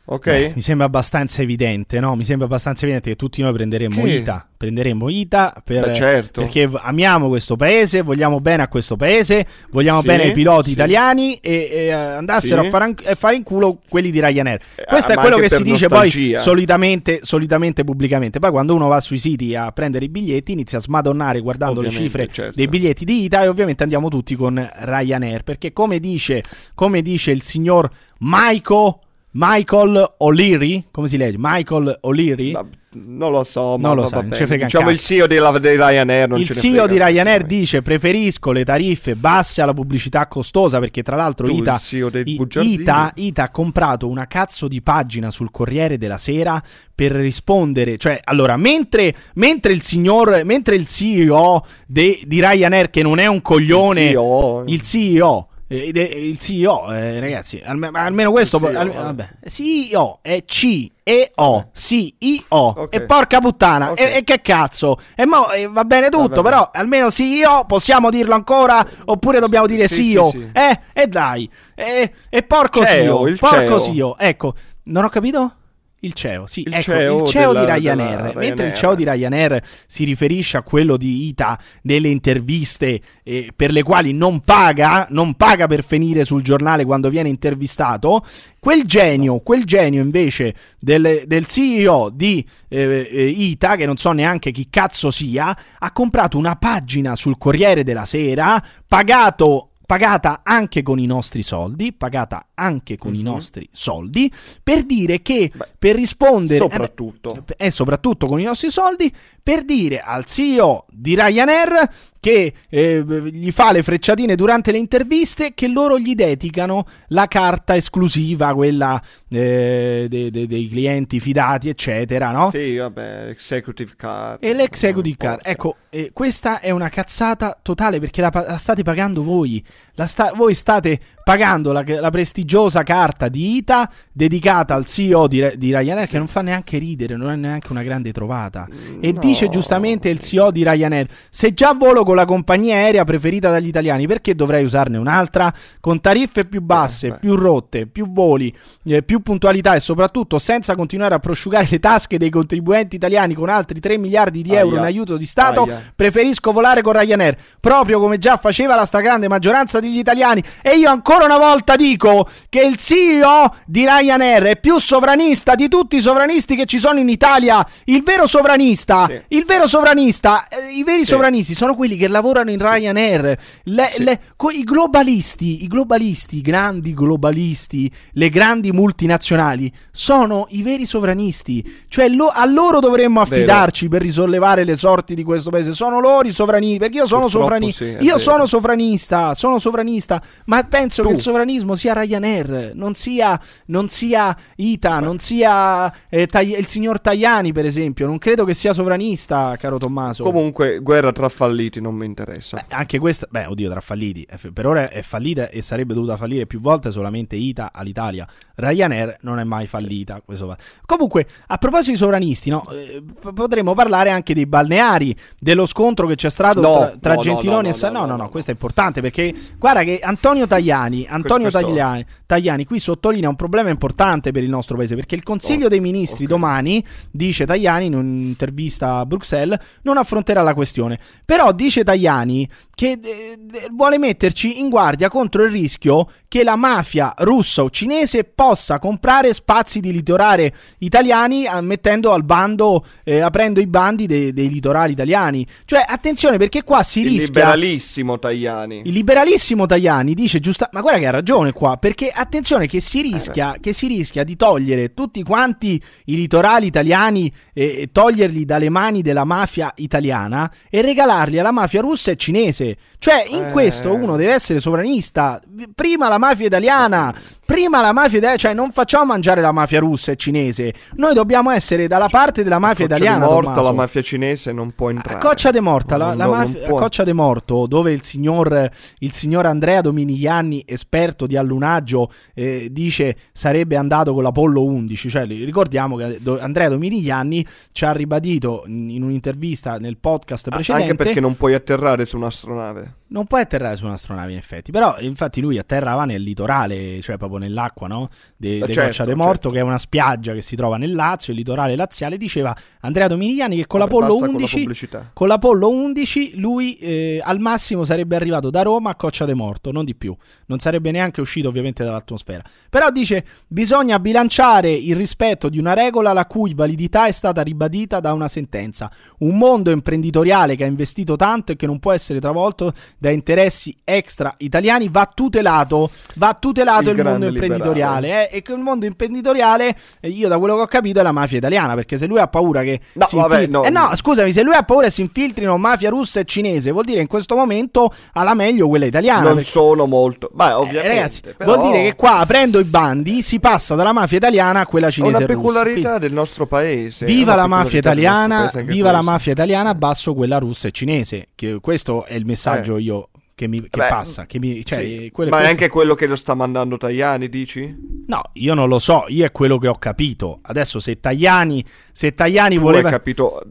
Ok? Beh, mi sembra abbastanza evidente, no? Mi sembra abbastanza evidente che tutti noi prenderemmo Che? ITA. Prenderemmo ITA per- Beh, certo. perché amiamo questo paese, vogliamo bene a questo paese, vogliamo Sì, bene ai piloti sì. italiani e, e, eh, andassero Sì. a, fare an- a fare in culo quelli di Ryanair. Questo ah, è quello che si dice nostalgia. poi solitamente, solitamente pubblicamente. Poi quando uno va sui siti a prendere i biglietti inizia a smadonnare guardando Ovviamente, le cifre certo. dei biglietti di ITA e ovviamente andiamo tutti con Ryanair perché come dice, come dice il signor Michael Michael O'Leary, come si legge? Michael O'Leary? Ma- non lo so, ma Non lo so, non ci frega Diciamo il. CEO della, di Ryanair non il ce ne CEO di Ryanair dice preferisco le tariffe basse alla pubblicità costosa perché tra l'altro Tu, Ita, I-. Ita, Ita ha comprato una cazzo di pagina sul Corriere della Sera per rispondere, cioè allora mentre, mentre il signor, mentre il CEO de- di Ryanair che non è un coglione, Il CEO. il CEO eh, il CEO, eh, ragazzi, alme- almeno questo. CEO, al- vabbè. CEO è C e O. CEO. Ok. E porca puttana. Ok. E, e che cazzo? E mo eh, va bene tutto, Va bene. però almeno CEO possiamo dirlo ancora? Oppure dobbiamo dire Sì, CEO? sì, sì. Eh, e dai. E, e porco CEO, Porco. CEO. Ecco, non ho capito? Il CEO, sì, Il ecco, CEO il CEO della- di Ryanair. della Mentre il Ryanair. CEO di Ryanair si riferisce a quello di Ita nelle interviste eh, per le quali non paga, non paga per finire sul giornale quando viene intervistato, quel genio, quel genio invece del, del CEO di eh, eh, Ita, che non so neanche chi cazzo sia, ha comprato una pagina sul Corriere della Sera, pagato pagata anche con i nostri soldi, pagata anche con i nostri soldi, per dire che, per rispondere... eh beh, Soprattutto. e soprattutto con i nostri soldi per dire al CEO di Ryanair che eh, gli fa le frecciatine durante le interviste che loro gli dedicano la carta esclusiva, quella eh, de- de- dei clienti fidati, eccetera, no? Sì, vabbè, executive card. E l'executive card, ecco, eh, questa è una cazzata totale perché la, la state pagando voi. Sta- voi state pagando la, la prestigiosa carta di ITA dedicata al CEO di, di Ryanair che non fa neanche ridere, non è neanche una grande trovata. E No. dice giustamente il CEO di Ryanair, se già volo con la compagnia aerea preferita dagli italiani, perché dovrei usarne un'altra? Con tariffe più basse, beh. più rotte, più voli, eh, più puntualità e soprattutto senza continuare a prosciugare le tasche dei contribuenti italiani con altri 3 miliardi di euro Aia. in aiuto di Stato, Aia. preferisco volare con Ryanair, proprio come già faceva la stragrande maggioranza degli italiani. E io ancora una volta dico che il CEO di Ryanair è più sovranista di tutti i sovranisti che ci sono in Italia. Il vero sovranista, Sì. il vero sovranista, eh, i veri Sì. sovranisti sono quelli che lavorano in Ryanair. Le- Sì. le- co- I globalisti, i globalisti, i grandi globalisti, le grandi multinazionali sono i veri sovranisti. Cioè lo- a loro dovremmo Vero. affidarci per risollevare le sorti di questo paese. Sono loro i sovranisti. Perché io sono Purtroppo sovranista. sì, io vero. sono sovranista. Sono sovranista. Ma penso Tu. che il sovranismo sia Ryanair, non sia, non sia ITA, non sia eh, Taj- il signor Tajani, per esempio. Non credo che sia sovranista, caro Tommaso. Comunque, guerra tra falliti non mi interessa. Beh, anche questa, beh, oddio, tra falliti. eh, Per ora è fallita e sarebbe dovuta fallire più volte solamente ITA all'Italia. Ryanair non è mai fallita. va- Comunque, a proposito di sovranisti, no, eh, potremmo parlare anche dei balneari, dello scontro che c'è stato No, tra, tra no, Gentiloni e Sa- no, no, no, questo è importante perché guarda che Antonio Tajani, Antonio questo- Tagliani, Tajani qui sottolinea un problema importante per il nostro paese perché il Consiglio Oh, dei Ministri ok. domani, dice Tajani in un'intervista a Bruxelles, non affronterà la questione. Però dice Tajani che eh, vuole metterci in guardia contro il rischio che la mafia russa o cinese possa comprare spazi di litorale italiani eh, mettendo al bando, eh, aprendo i bandi dei- dei litorali italiani. Cioè, attenzione perché qua si Il rischia... liberalissimo Tajani. Il liberalissimo Tajani dice giusta, ma guarda che ha ragione qua, perché attenzione che Eh si rischia, che si rischia di togliere tutti quanti i litorali italiani e e toglierli dalle mani della mafia italiana e regalarli alla mafia russa e cinese. Cioè, in Eh. questo uno deve essere sovranista. Prima la mafia italiana, prima la mafia italiana, cioè non facciamo mangiare la mafia russa e cinese. Noi dobbiamo essere dalla parte della mafia Coccia italiana. morta, Tommaso. la mafia cinese non può entrare. A Coccia de Morta, la, la non mafia- a. Coccia de Morto, dove il signor, il signor Andrea Dominigliani, esperto di allunaggio, eh, dice sarebbe andato con l'Apollo 11. Cioè, ricordiamo che Andrea Dominigliani ci ha ribadito in, in un'intervista nel podcast precedente. Anche perché non puoi atterrare su un'astronave. Non può atterrare su un'astronave, in effetti. Però, infatti, lui atterrava nel litorale, cioè proprio nell'acqua, no? De, Eh, de certo, Coccia de Morto, certo. che è una spiaggia che si trova nel Lazio, il litorale laziale. Diceva Andrea Dominigliani che con Vabbè, l'Apollo basta con la 11 pubblicità. con l'Apollo 11 lui eh, al massimo sarebbe arrivato da Roma a Coccia de Morto, non di più. Non sarebbe neanche uscito ovviamente dall'atmosfera. Però dice bisogna bilanciare il rispetto di una regola la cui validità è stata ribadita da una sentenza. Un mondo imprenditoriale che ha investito tanto e che non può essere travolto da interessi extra italiani va tutelato. Va tutelato Il il, mondo imprenditoriale. eh, e che il mondo imprenditoriale, eh, io da quello che ho capito, è la mafia italiana. Perché se lui ha paura che No, vabbè, infil- no. Eh no, scusami, se lui ha paura che si infiltrino mafia russa e cinese, vuol dire in questo momento ha la meglio quella italiana. non perché- sono molto. Beh, eh, ovviamente. ragazzi, però vuol dire che qua aprendo i bandi si passa dalla mafia italiana a quella È cinese. una e russa. peculiarità Quindi, del nostro paese. Viva è una la mafia italiana, viva la questo. mafia italiana, basso quella russa e cinese. Che questo è il messaggio io che, mi, che Beh, passa. Che mi, cioè, Sì. Ma è anche quello che lo sta mandando Tajani, dici? No, io non lo so, io è quello che ho capito. Adesso se Tajani, se Tajani Tu voleva... hai capito.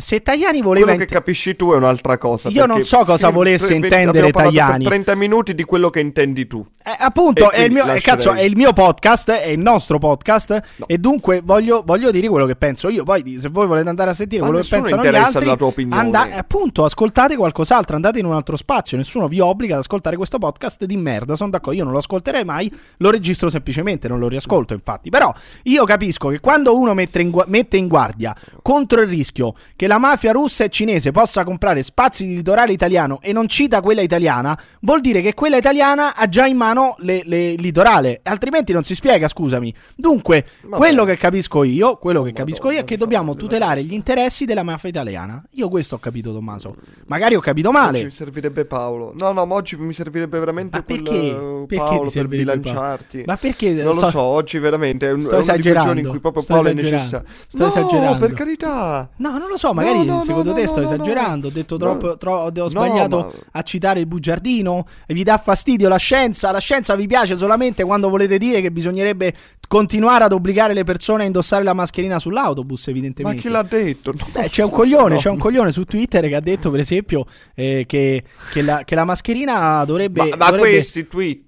Se Tajani voleva... Quello che capisci tu è un'altra cosa. Io non so cosa volesse tre- intendere Tajani. Per 30 minuti di quello che intendi tu. Eh, appunto, è il, mio, eh, cazzo, è il mio podcast, è il nostro podcast. No. E dunque voglio, voglio dire quello che penso io. Poi, se voi volete andare a sentire Ma quello che pensano gli altri, la tua opinione. anda- appunto, ascoltate qualcos'altro. Andate in un altro spazio. Nessuno vi obbliga ad ascoltare questo podcast di merda. Sono d'accordo. Io non lo ascolterei mai. Lo registro semplicemente, non lo riascolto. Infatti, però, io capisco che quando uno mette in, gua- mette in guardia contro il rischio che la mafia russa e cinese possa comprare spazi di litorale italiano e non cita quella italiana, vuol dire che quella italiana ha già in mano le- le- il litorale, altrimenti non si spiega, scusami. Dunque, Vabbè. quello che capisco io, quello che Oh, capisco Madonna, io è che dobbiamo tutelare gli interessi della mafia italiana. Io questo ho capito, Tommaso. Magari ho capito Oggi male. mi servirebbe Paolo. No, no, ma oggi mi servirebbe veramente Ma quel, perché? eh, Perché Paolo per bilanciarti. Ma perché? Non sto- lo so, oggi veramente è, un, sto è giorni in cui proprio sto Paolo è necessario. sto no, esagerando. per carità. No, non lo so, magari No, no, secondo no, te no, sto no, no. esagerando, ho detto No. troppo, tro- ho No, sbagliato ma- a citare il bugiardino e vi dà fastidio la scienza, la scienza vi piace solamente quando volete dire che bisognerebbe continuare ad obbligare le persone a indossare la mascherina sull'autobus, Ma evidentemente. chi l'ha detto? No. Beh, c'è un coglione, No. c'è un coglione su Twitter che ha detto, per esempio, eh, che, che la, che la mascherina dovrebbe. Ma, ma dovrebbe- questi tweet.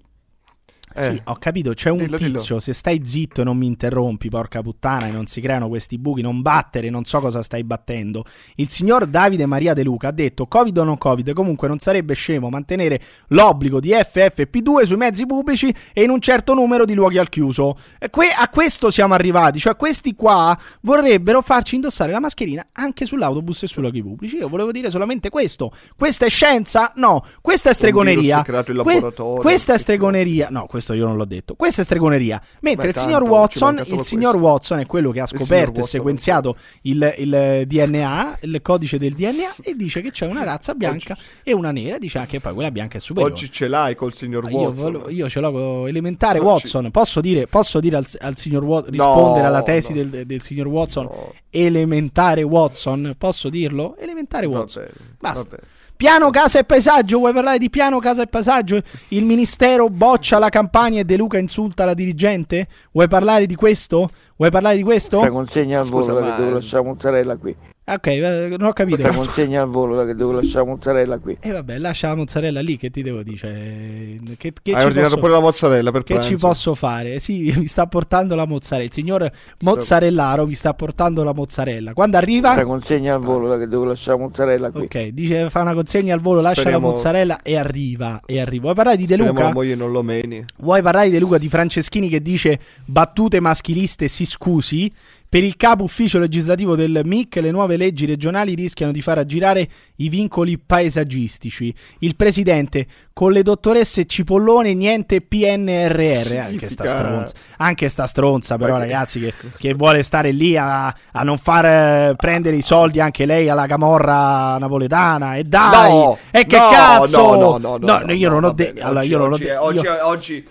Sì, Eh. ho capito, c'è un Dillo, dillo. tizio, se stai zitto e non mi interrompi, porca puttana, e non si creano questi buchi, non battere, non so cosa stai battendo. Il signor Davide Maria De Luca ha detto, Covid o non Covid, comunque non sarebbe scemo mantenere l'obbligo di FFP2 sui mezzi pubblici e in un certo numero di luoghi al chiuso. Que- a questo siamo arrivati, cioè questi qua vorrebbero farci indossare la mascherina anche sull'autobus e sui luoghi pubblici. Io volevo dire solamente questo. Questa è scienza? No, questa è stregoneria. Que- questa è stregoneria. No, questo io non l'ho detto. Questa è stregoneria. Mentre Beh, il signor tanto, Watson, il signor questo. Watson è quello che ha scoperto e sequenziato il, il DNA, il codice del DNA e dice che c'è una razza bianca e una nera. Dice anche che poi quella bianca è superiore. Oggi ce l'hai col signor Io, Watson. volo- io ce l'ho con elementare Oggi- Watson. Posso dire, posso dire al, al signor Watson, rispondere alla tesi no. del, del signor Watson? No. Elementare Watson, posso dirlo? Elementare Watson. bene, Basta. Piano casa e paesaggio, vuoi parlare di piano casa e paesaggio? Il ministero boccia la campagna e De Luca insulta la dirigente? Vuoi parlare di questo? Vuoi parlare di questo? Questa consegna al volo Scusa, ma- devo lasciare mozzarella qui. Ok, eh, non ho capito. Questa consegna al volo che devo lasciare mozzarella qui. E vabbè, lascia la mozzarella lì, che ti devo dire? Cioè, Che, che Hai ci ordinato posso- pure la mozzarella per Che pranzo. ci posso fare? Sì, mi sta portando la mozzarella. Il signor mozzarellaro mi sta portando la mozzarella. Quando arriva, Questa consegna al volo che devo lasciare mozzarella qui. ok, dice fa una consegna al volo, lascia Speriamo- la mozzarella e arriva. E arriva. Vuoi parlare di De Speriamo Luca? la moglie non lo meni. Vuoi parlare di De Luca di Franceschini che dice battute maschiliste, si scusi? Per il capo ufficio legislativo del MIC le nuove leggi regionali rischiano di far aggirare i vincoli paesaggistici. Il presidente con le dottoresse Cipollone niente PNRR. Anche sta stronza, anche sta stronza però che- ragazzi che, che vuole stare lì a, a non far eh, prendere i soldi anche lei alla camorra napoletana. E dai! No, e che no, cazzo! no, no, no, no, io no, non ho detto... Allora, io non ho detto...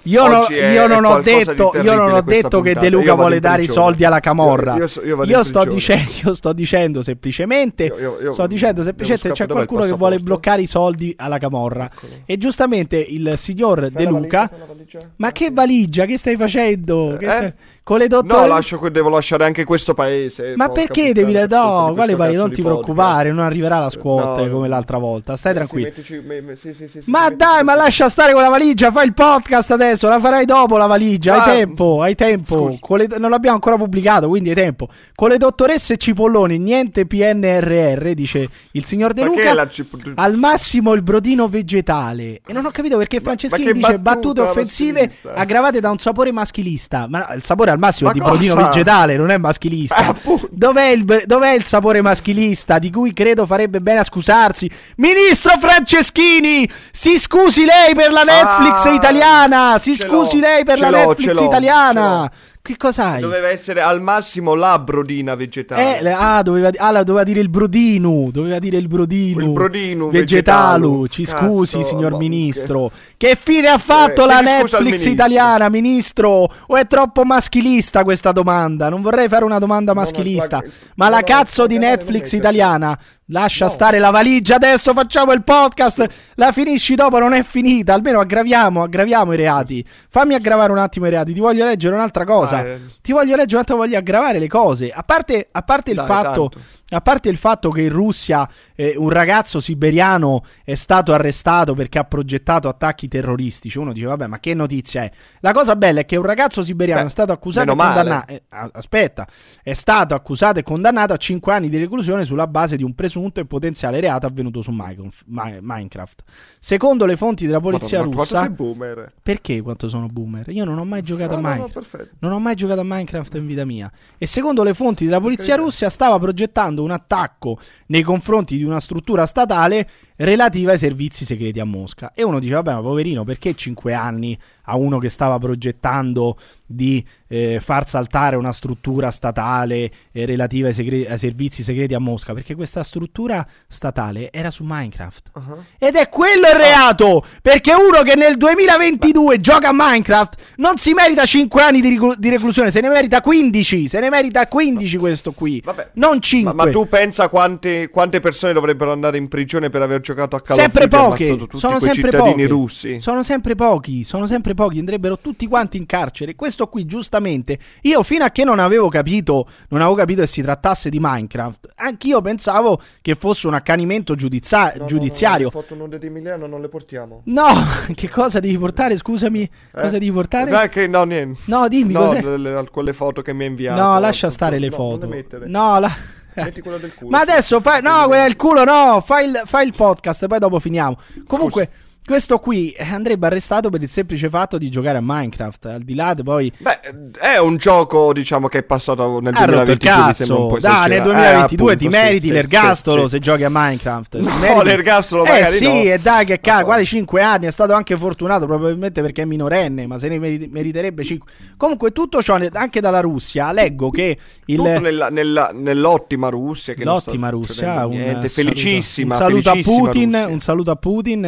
io- non- io ho detto, io non ho detto che. De Luca vuole dare i soldi alla Camorra. Io- Io, io sto, dicendo, io sto dicendo semplicemente, sto dicendo semplicemente c'è qualcuno che vuole bloccare i soldi alla Camorra. E giustamente il signor De la Luca, fai valigia. ma che valigia? Che stai facendo? Che Eh? stai- Con le No, dottoresse. lascio, que- devo lasciare anche questo paese. Ma perché devi colpa No, quale cazzo Non ti podcast. preoccupare, non arriverà la squad No, come no. l'altra volta. Stai Sì, tranquillo. mettici- sì, sì, sì, sì, Ma dai, ma lascia stare con la valigia, fai il podcast adesso, la farai dopo la valigia, Ah, hai tempo, hai tempo. le- non l'abbiamo ancora pubblicato, quindi hai tempo. Con le dottoresse Cipolloni, niente PNRR, dice il signor De Luca. la Al massimo il brodino vegetale. E non ho capito perché Franceschini dice battute offensive maschilista. aggravate da un sapore maschilista. Ma no, il sapore al massimo Ma di cosa? brodino vegetale, non è maschilista. Eh. Dov'è il, dov'è il sapore maschilista di cui credo farebbe bene a scusarsi? Ministro Franceschini, si scusi lei per la Netflix Ah, italiana. Si scusi lei per la Netflix italiana. Che cos'hai? Doveva essere al massimo la brodina vegetale. Eh, ah, doveva, ah, la- doveva dire il brodino. Doveva dire il brodino. Il brodino Vegetalu. vegetalu. Ci Cazzo, scusi, signor ma ministro. Che fine ha fatto Eh, la Netflix italiana, ministro? O è troppo maschilista questa domanda? Non vorrei fare una domanda No, no, maschilista. la- ma no, la no, cazzo di non Netflix italiana. Lascia stare la valigia, adesso facciamo il podcast. La finisci dopo, non è finita. Almeno aggraviamo, aggraviamo i reati. Fammi aggravare un attimo i reati. Ti voglio leggere un'altra cosa. Ah, eh. Ti voglio leggere un attimo, voglio aggravare le cose. A parte, a parte il Dai, fatto. tanto. A parte il fatto che in Russia eh, un ragazzo siberiano è stato arrestato perché ha progettato attacchi terroristici, uno dice vabbè ma che notizia è? La cosa bella è che un ragazzo siberiano Beh, è stato accusato e condannato, eh, aspetta, è stato accusato e condannato a 5 anni di reclusione sulla base di un presunto e potenziale reato avvenuto su Minecraft. Mi- Minecraft. Secondo le fonti della polizia Madonna, quanto russa, sei boomer. perché quanto sono boomer? Io non ho mai giocato No, a no, no, Minecraft. perfetto. Non ho mai giocato a Minecraft in vita mia. E secondo le fonti della polizia carità. russa stava progettando un attacco nei confronti di una struttura statale relativa ai servizi segreti a Mosca. E uno dice, vabbè, ma poverino, perché 5 anni a uno che stava progettando di eh, far saltare una struttura statale eh, relativa ai, segre- ai, servizi segreti a Mosca? Perché questa struttura statale era su Minecraft. Uh-huh. Ed è quello il reato! Perché uno che nel 2022 Beh. gioca a Minecraft non si merita 5 anni di, ric- di, reclusione, se ne merita 15. Se ne merita 15 questo qui. Vabbè. Non 5. Ma, ma tu pensa quante, quante persone dovrebbero andare in prigione per aver giocato a Call sempre poche. Sono sempre pochi. russi. Sono sempre pochi. Sono sempre pochi. Andrebbero tutti quanti in carcere. Questo qui, giustamente, io fino a che non avevo capito, non avevo capito che si trattasse di Minecraft, anch'io pensavo che fosse un accanimento giudizia- no, giudiziario. No, no, no, foto di Emiliano non le portiamo. No, che cosa devi portare? Scusami, eh? cosa devi portare? No, che, no, niente. No, dimmi no, cos'è. Le, le, quelle foto che mi hai inviato. No, lascia stare le foto. No, la... Metti quello del culo. Ma adesso fai. No, quella del culo, no. Fai il, fai il podcast, poi dopo finiamo. Comunque. Scusa. Questo qui andrebbe arrestato per il semplice fatto di giocare a Minecraft. Al di là di poi. Beh, è un gioco, diciamo, che è passato nel ha 2022. Cazzo. Dai, nel 2022 eh, appunto, ti meriti sì, l'ergastolo sì, se sì. giochi a Minecraft. No, meriti... l'ergastolo eh, magari. Eh sì, no. e dai, che cazzo, quali 5 anni? È stato anche fortunato, probabilmente perché è minorenne, ma se ne merite, meriterebbe 5. Comunque, tutto ciò, anche dalla Russia, leggo che il. Nella, nella, nell'ottima Russia. Che L'ottima Russia, un, felicissima. Un saluto felicissima a Putin. Russia. Un saluto a Putin.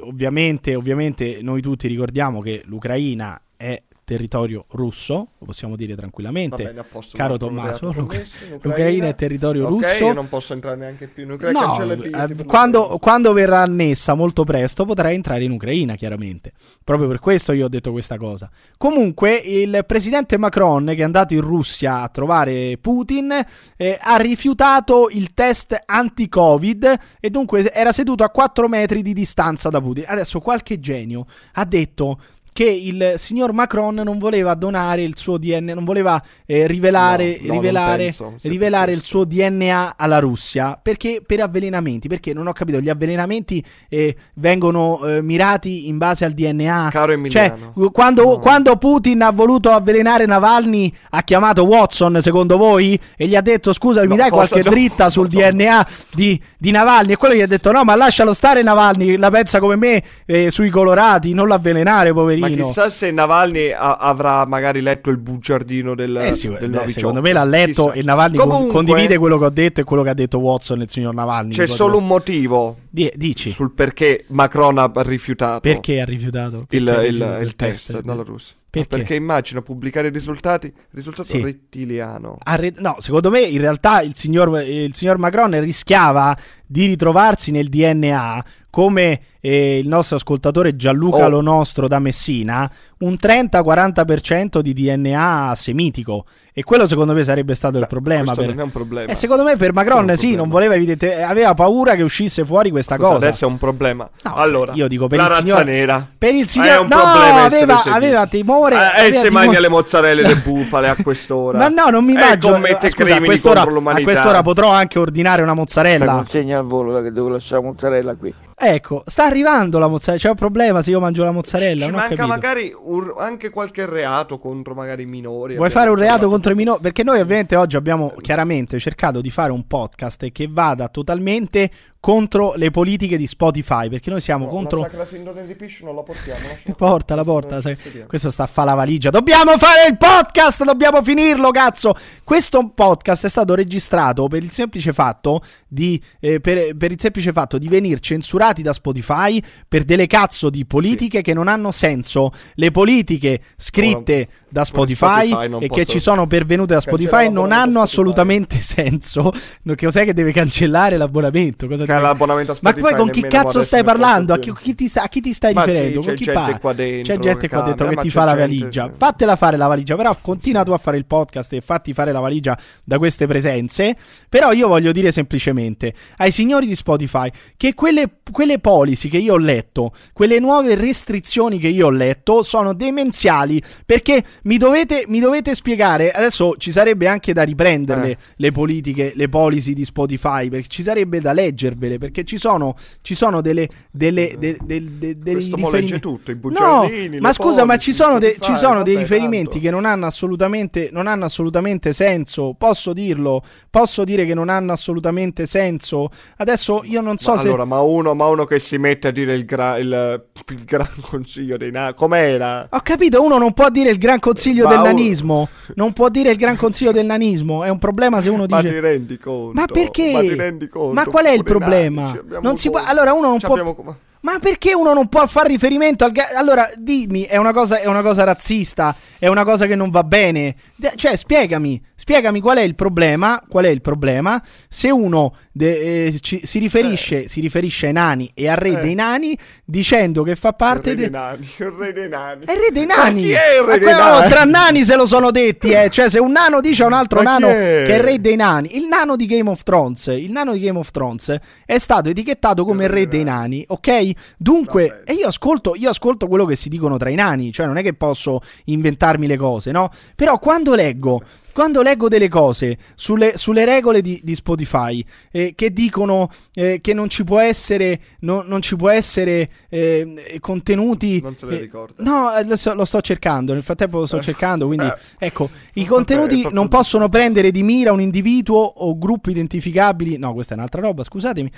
Ovviamente, ovviamente noi tutti ricordiamo che l'Ucraina è territorio russo, lo possiamo dire tranquillamente. Bene, Caro Tommaso, l'Ucraina, l'Ucraina è territorio okay, russo. Io non posso entrare neanche più in Ucraina. No, eh, quando, quando, verrà annessa molto presto potrai entrare in Ucraina, chiaramente. Proprio per questo io ho detto questa cosa. Comunque, il presidente Macron, che è andato in Russia a trovare Putin, eh, ha rifiutato il test anti-Covid e dunque era seduto a 4 metri di distanza da Putin. Adesso qualche genio ha detto che il signor Macron non voleva donare il suo DNA, non voleva eh, rivelare, no, no, rivelare, penso, rivelare il suo DNA alla Russia perché per avvelenamenti. Perché non ho capito, gli avvelenamenti eh, vengono eh, mirati in base al DNA. Caro Emiliano. Cioè, quando, no. quando, Putin ha voluto avvelenare Navalny, ha chiamato Watson, secondo voi, e gli ha detto: Scusa, mi dai qualche dritta sul DNA di, di, Navalny? E quello gli ha detto: No, ma lascialo stare Navalny, la pensa come me eh, sui colorati, non l'avvelenare, poverino. Ma chissà se Navalny a- avrà magari letto il bugiardino del, eh sì, del beh, Secondo me l'ha letto chissà. e Navalny Comunque, condivide quello che ho detto e quello che ha detto Watson, il signor Navalny. C'è solo un motivo. D- dici. Sul perché Macron ha rifiutato. Perché ha rifiutato? Perché il, ha rifiutato il, il, test, test dalla Russia. Perché? perché immagino pubblicare i risultati, risultato sì. rettiliano. Re- no, secondo me in realtà il signor, il signor Macron rischiava di ritrovarsi nel DNA come eh, il nostro ascoltatore Gianluca oh. Lo Nostro da Messina, un 30-40% di DNA semitico. E quello secondo me sarebbe stato Beh, il problema. Per... non è un problema. E secondo me per Macron sì, non voleva evidente... aveva paura che uscisse fuori questa Scusa, cosa. Adesso è un problema. No, allora, io dico per la il razza signor... nera. Per il signor... È un no, problema aveva, aveva timore. Eh, e se mangia le mozzarelle le bufale a quest'ora. Ma no, non mi mangio. Eh, scusa, a quest'ora, a quest'ora potrò anche ordinare una mozzarella. La consegna al volo che devo lasciare la mozzarella qui. Ecco, sta arrivando la mozzarella. C'è un problema se io mangio la mozzarella. Ci non manca magari un, anche qualche reato contro magari i minori. Vuoi fare un reato contro i minori? Perché noi ovviamente oggi abbiamo chiaramente cercato di fare un podcast che vada totalmente contro le politiche di Spotify perché noi siamo no, contro la Sacra Sindone di Piscio non la portiamo porta la porta sai... questo sta a fa la valigia. Dobbiamo fare il podcast dobbiamo finirlo cazzo. Questo podcast è stato registrato per il semplice fatto di eh, per, per, il semplice fatto di venire censurati da Spotify per delle cazzo di politiche sì. che non hanno senso. Le politiche scritte oh, da Spotify, Spotify e che ci sono pervenute da Spotify non hanno Spotify. assolutamente senso. Che cos'è che deve cancellare l'abbonamento cosa l'abbonamento a Spotify. Ma poi con chi cazzo stai parlando? A chi, chi ti a chi ti stai Ma riferendo? Sì, c'è, gente pa- qua dentro, c'è gente qua dentro che ti fa la valigia. Gente... Fatela fare la valigia, però continua tu a fare il podcast e fatti fare la valigia da queste presenze. Però io voglio dire semplicemente ai signori di Spotify che quelle, quelle policy che io ho letto, quelle nuove restrizioni che io ho letto sono demenziali perché mi dovete, mi dovete spiegare, adesso ci sarebbe anche da riprenderle eh. le politiche, le policy di Spotify, perché ci sarebbe da leggervi dirvele perché ci sono, ci sono delle, delle, de- de- de- dei riferimenti. tutto, i No, bugiardini, ma le scusa, ma ci sono, Spotify, ci sono dei vabbè, riferimenti tanto. che non hanno assolutamente, non hanno assolutamente senso. Posso dirlo? Posso dire che non hanno assolutamente senso. Adesso io non so Ma se. allora, ma uno, ma uno che si mette a dire il, gra- il, il gran consiglio dei nani, com'era? Ho capito, uno non può dire il gran consiglio Ma del un- nanismo. Non può dire il gran consiglio del nanismo. È un problema se uno Ma dice. ti rendi conto? Ma perché? Ma? Ma qual è il i problema? Non si può- allora uno non può- abbiamo Ma perché uno non può fare riferimento al. ga- Allora, dimmi, è una, cosa, è una cosa razzista? È una cosa che non va bene? Cioè, spiegami, spiegami qual è il problema. Qual è il problema? Se uno de- eh, ci- si, riferisce, si riferisce ai nani e al re Eh. dei nani dicendo che fa parte il re de- dei nani, il re dei nani. è il re dei Ma nani. chi è il re Ma dei quello- nani? Tra nani se lo sono detti, eh. Cioè, se un nano dice a un altro Ma nano è? che è il re dei nani, il nano di Game of Thrones, il nano di Game of Thrones è stato etichettato come il re dei nani, ok? Dunque, e io ascolto, io ascolto quello che si dicono tra i nani, cioè non è che posso inventarmi le cose, no? Però quando leggo quando leggo delle cose sulle, sulle regole di, di Spotify eh, che dicono eh, che non ci può essere, no- non ci può essere eh, contenuti. Non se le eh, ricorda. no, eh, lo, sto- lo sto cercando. Nel frattempo lo sto Eh. cercando. Quindi, ecco, i contenuti proprio non possono prendere di mira un individuo o gruppi identificabili. No, questa è un'altra roba. Scusatemi,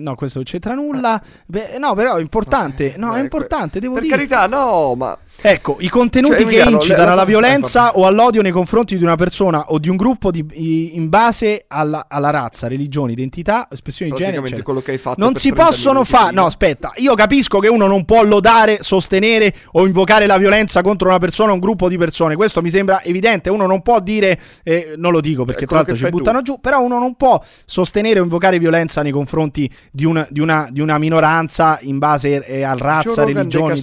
no, questo non c'entra nulla. Beh, no, però è importante. No, è importante. Devo Per dire. carità, no, ma Ecco, i contenuti Cioè, che incitano alla violenza o all'odio nei confronti di una persona o di un gruppo di- in base alla, alla razza, religione, identità, espressioni di genere, eccetera. quello che hai fatto Non si 30 possono fare. No, aspetta. Io capisco che uno non può lodare, sostenere o invocare la violenza contro una persona o un gruppo di persone. Questo mi sembra evidente. Uno non può dire. eh, non lo dico perché Eh, tra l'altro ci buttano giù. Però uno non può sostenere o invocare violenza nei confronti di una, di una- di una minoranza in base eh, a razza,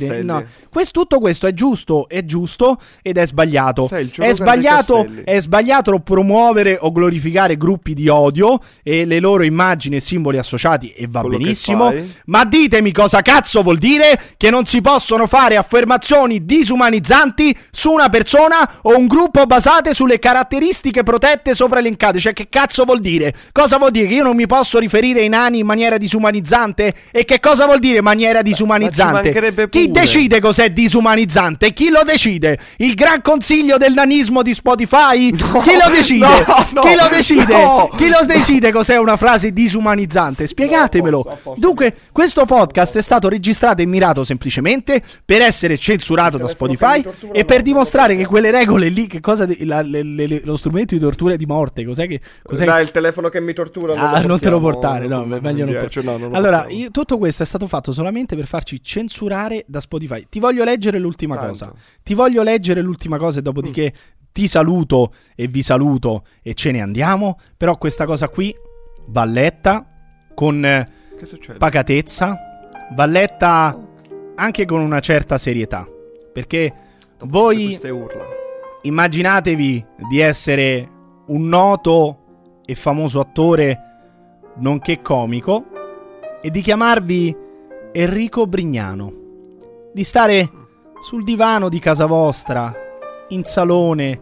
Castelli. no. Questo, tutto questo è giusto, è giusto ed è sbagliato. È sbagliato, è sbagliato promuovere o glorificare gruppi di odio e le loro immagini e simboli associati e va Quello benissimo. Ma ditemi cosa cazzo vuol dire che non si possono fare affermazioni disumanizzanti su una persona o un gruppo basate sulle caratteristiche protette sopra elencate. Cioè, che cazzo vuol dire? Cosa vuol dire? Che io non mi posso riferire ai nani in maniera disumanizzante? E che cosa vuol dire maniera disumanizzante? mancherebbe Chi pure. decide cos'è disumanizzante? Chi lo decide? Il gran consiglio del nanismo di Spotify? Chi lo decide? no, no, Chi lo decide? no. Chi lo decide cos'è una frase disumanizzante? Spiegatemelo. No, posso, posso. Dunque, questo podcast è stato registrato e mirato semplicemente per essere censurato da Spotify e per no, dimostrare che quelle regole lì, che cosa de- la- le- le- lo strumento di tortura e di morte, cos'è che... Cos'è Dai, il telefono che mi tortura. Ah, non te lo portiamo, portare, no, non- meglio non non piace, no, non lo Allora, portiamo. io- tutto questo è stato fatto solamente per farci censurare da Spotify. Ti voglio leggere l'ultima Tanto. cosa. Ti voglio leggere l'ultima cosa e dopodiché ti saluto e vi saluto e ce ne andiamo. Però questa cosa qui va letta con eh, pacatezza, va letta anche con una certa serietà. Perché Dopo voi immaginatevi di essere un noto e famoso attore, nonché comico, e di chiamarvi Enrico Brignano. Di stare sul divano di casa vostra, in salone,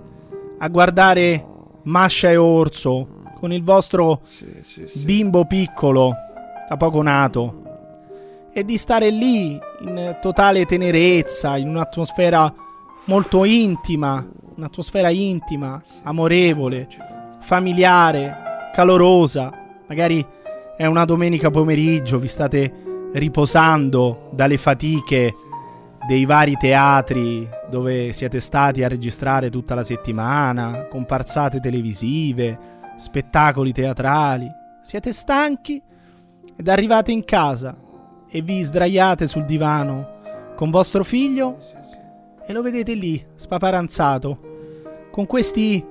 a guardare Mascia e Orso, con il vostro Sì, sì, sì. bimbo piccolo, da poco nato, e di stare lì in totale tenerezza, in un'atmosfera molto intima, un'atmosfera intima, amorevole, familiare, calorosa. Magari è una domenica pomeriggio, vi state riposando dalle fatiche dei vari teatri dove siete stati a registrare tutta la settimana, comparsate televisive, spettacoli teatrali. Siete stanchi ed arrivate in casa e vi sdraiate sul divano con vostro figlio e lo vedete lì, spaparanzato, con questi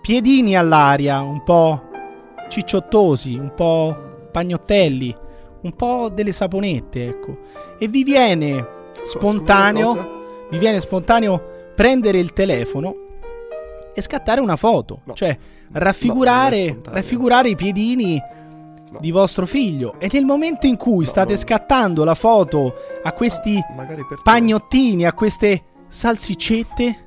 piedini all'aria, un po' cicciottosi, un po' pagnottelli, un po' delle saponette, ecco. E vi viene spontaneo, vi viene spontaneo prendere il telefono e scattare una foto, No. cioè No, raffigurare, spontaneo. raffigurare i piedini No. di vostro figlio e nel momento in cui No, state no. scattando la foto a questi pagnottini, a queste salsiccette,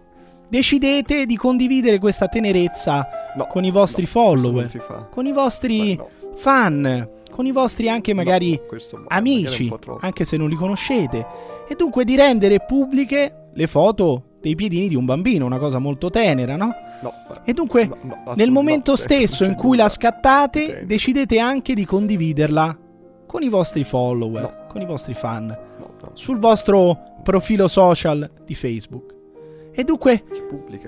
decidete di condividere questa tenerezza No, con i vostri no, follower, con i vostri no. fan, con i vostri anche magari No, amici, anche se non li conoscete, e dunque di rendere pubbliche le foto dei piedini di un bambino, una cosa molto tenera, no? No, E dunque, no, no, nel momento stesso in cui la scattate, Tenero. decidete anche di condividerla con i vostri follower, con i vostri fan, sul vostro profilo social di Facebook. E dunque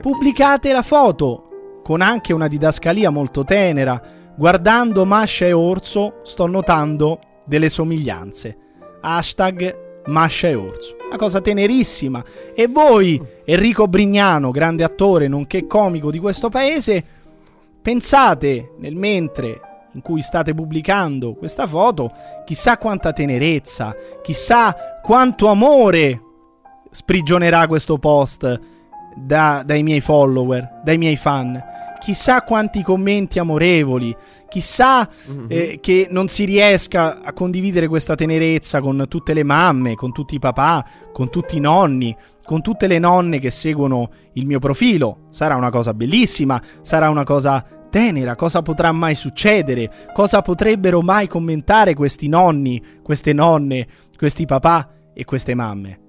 pubblicate la foto con anche una didascalia molto tenera. Guardando Mascia e Orso sto notando delle somiglianze. Hashtag Mascia e Orso. Una cosa tenerissima. E voi, Enrico Brignano, grande attore nonché comico di questo paese, pensate nel mentre in cui state pubblicando questa foto, chissà quanta tenerezza, chissà quanto amore sprigionerà questo post da- dai miei follower, dai miei fan. Chissà quanti commenti amorevoli, chissà eh, che non si riesca a condividere questa tenerezza con tutte le mamme, con tutti i papà, con tutti i nonni, con tutte le nonne che seguono il mio profilo. Sarà una cosa bellissima, sarà una cosa tenera, cosa potrà mai succedere, cosa potrebbero mai commentare questi nonni, queste nonne, questi papà e queste mamme.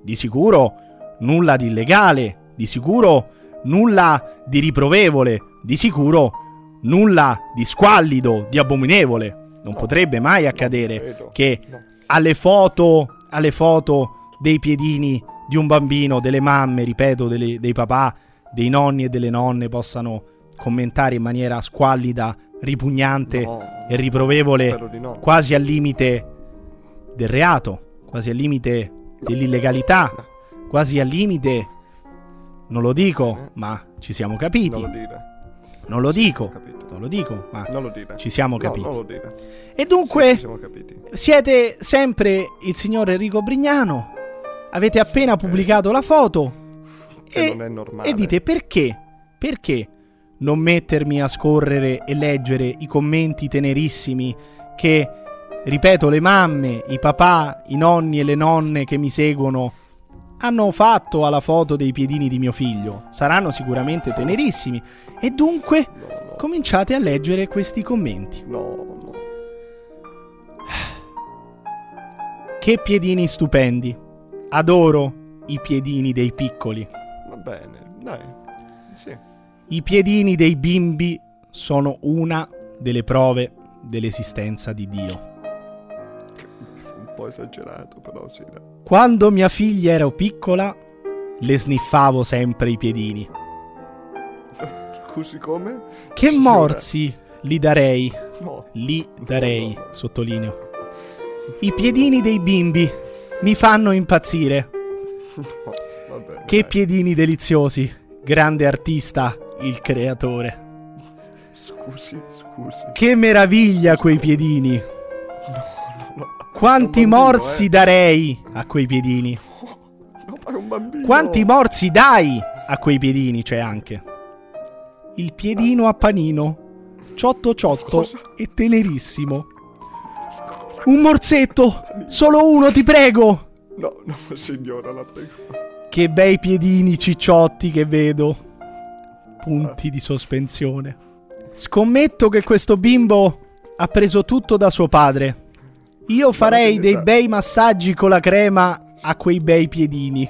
Di sicuro nulla di illegale, di sicuro nulla di riprovevole, di sicuro nulla di squallido, di abominevole. Non potrebbe mai accadere che No. alle foto, alle foto dei piedini di un bambino, delle mamme, ripeto, delle- dei papà, dei nonni e delle nonne possano commentare in maniera squallida, ripugnante No. e riprovevole, no. quasi al limite del reato, quasi al limite dell'illegalità, quasi al limite, non lo dico, ma ci siamo capiti. Non lo dire. Non lo dico, non lo dico, ma Non lo dire. ci siamo No, capiti. dire. E Sì, dunque, siamo capiti. siete sempre il signor Enrico Brignano. Avete appena pubblicato la foto. E, e dite perché? Perché non mettermi a scorrere e leggere i commenti tenerissimi che, ripeto, le mamme, i papà, i nonni e le nonne che mi seguono hanno fatto alla foto dei piedini di mio figlio? Saranno sicuramente tenerissimi. E dunque No, no. cominciate a leggere questi commenti. No, no. Che piedini stupendi. Adoro i piedini dei piccoli. Va bene, dai. Sì. I piedini dei bimbi sono una delle prove dell'esistenza di Dio. Un po' esagerato, però sì. dai. Quando mia figlia era piccola, le sniffavo sempre i piedini. Scusi come? Che morsi li darei, No. li darei, sottolineo. I piedini dei bimbi mi fanno impazzire. no. Va bene. Che dai. piedini deliziosi, grande artista, il creatore. Scusi, scusi. Che meraviglia quei piedini. no. Quanti morsi eh. darei a quei piedini. No, ma è un bambino. Quanti morsi dai a quei piedini c'è anche. Il piedino a panino, ciotto ciotto e tenerissimo. Un morsetto, solo uno ti prego. No, no, signora, la prego. Che bei piedini cicciotti che vedo. Punti di sospensione. Scommetto che questo bimbo ha preso tutto da suo padre. Io farei dei bei massaggi con la crema a quei bei piedini.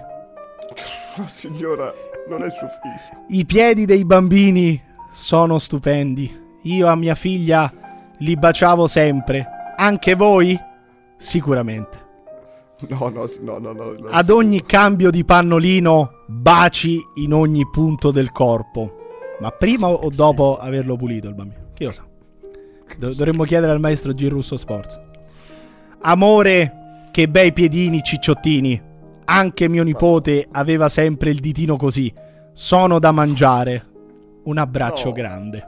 No, signora, non è sufficiente. I piedi dei bambini sono stupendi. Io a mia figlia li baciavo sempre. Anche voi? Sicuramente. No, no, no, no, no. Ad ogni cambio di pannolino, baci in ogni punto del corpo. Ma prima o dopo averlo pulito il bambino? Chi lo sa? Do- dovremmo chiedere al maestro G. Russo Sforza. Amore, che bei piedini cicciottini. Anche mio nipote aveva sempre il ditino così. Sono da mangiare. Un abbraccio No. grande.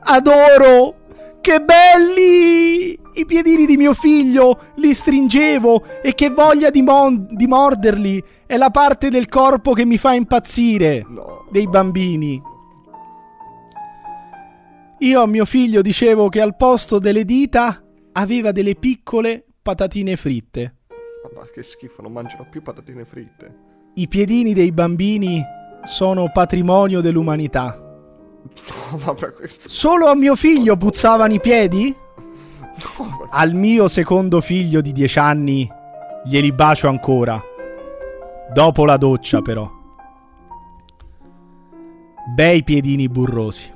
Adoro! Che belli! I piedini di mio figlio li stringevo e che voglia di, mon- di morderli! È la parte del corpo che mi fa impazzire No. dei no. bambini. Io a mio figlio dicevo che al posto delle dita aveva delle piccole patatine fritte. Ma che schifo, non mangerò più patatine fritte. I piedini dei bambini sono patrimonio dell'umanità. No, vabbè, questo. Solo a mio figlio puzzavano i piedi? Al mio secondo figlio di 10 anni glieli bacio ancora. Dopo la doccia, però. Bei piedini burrosi.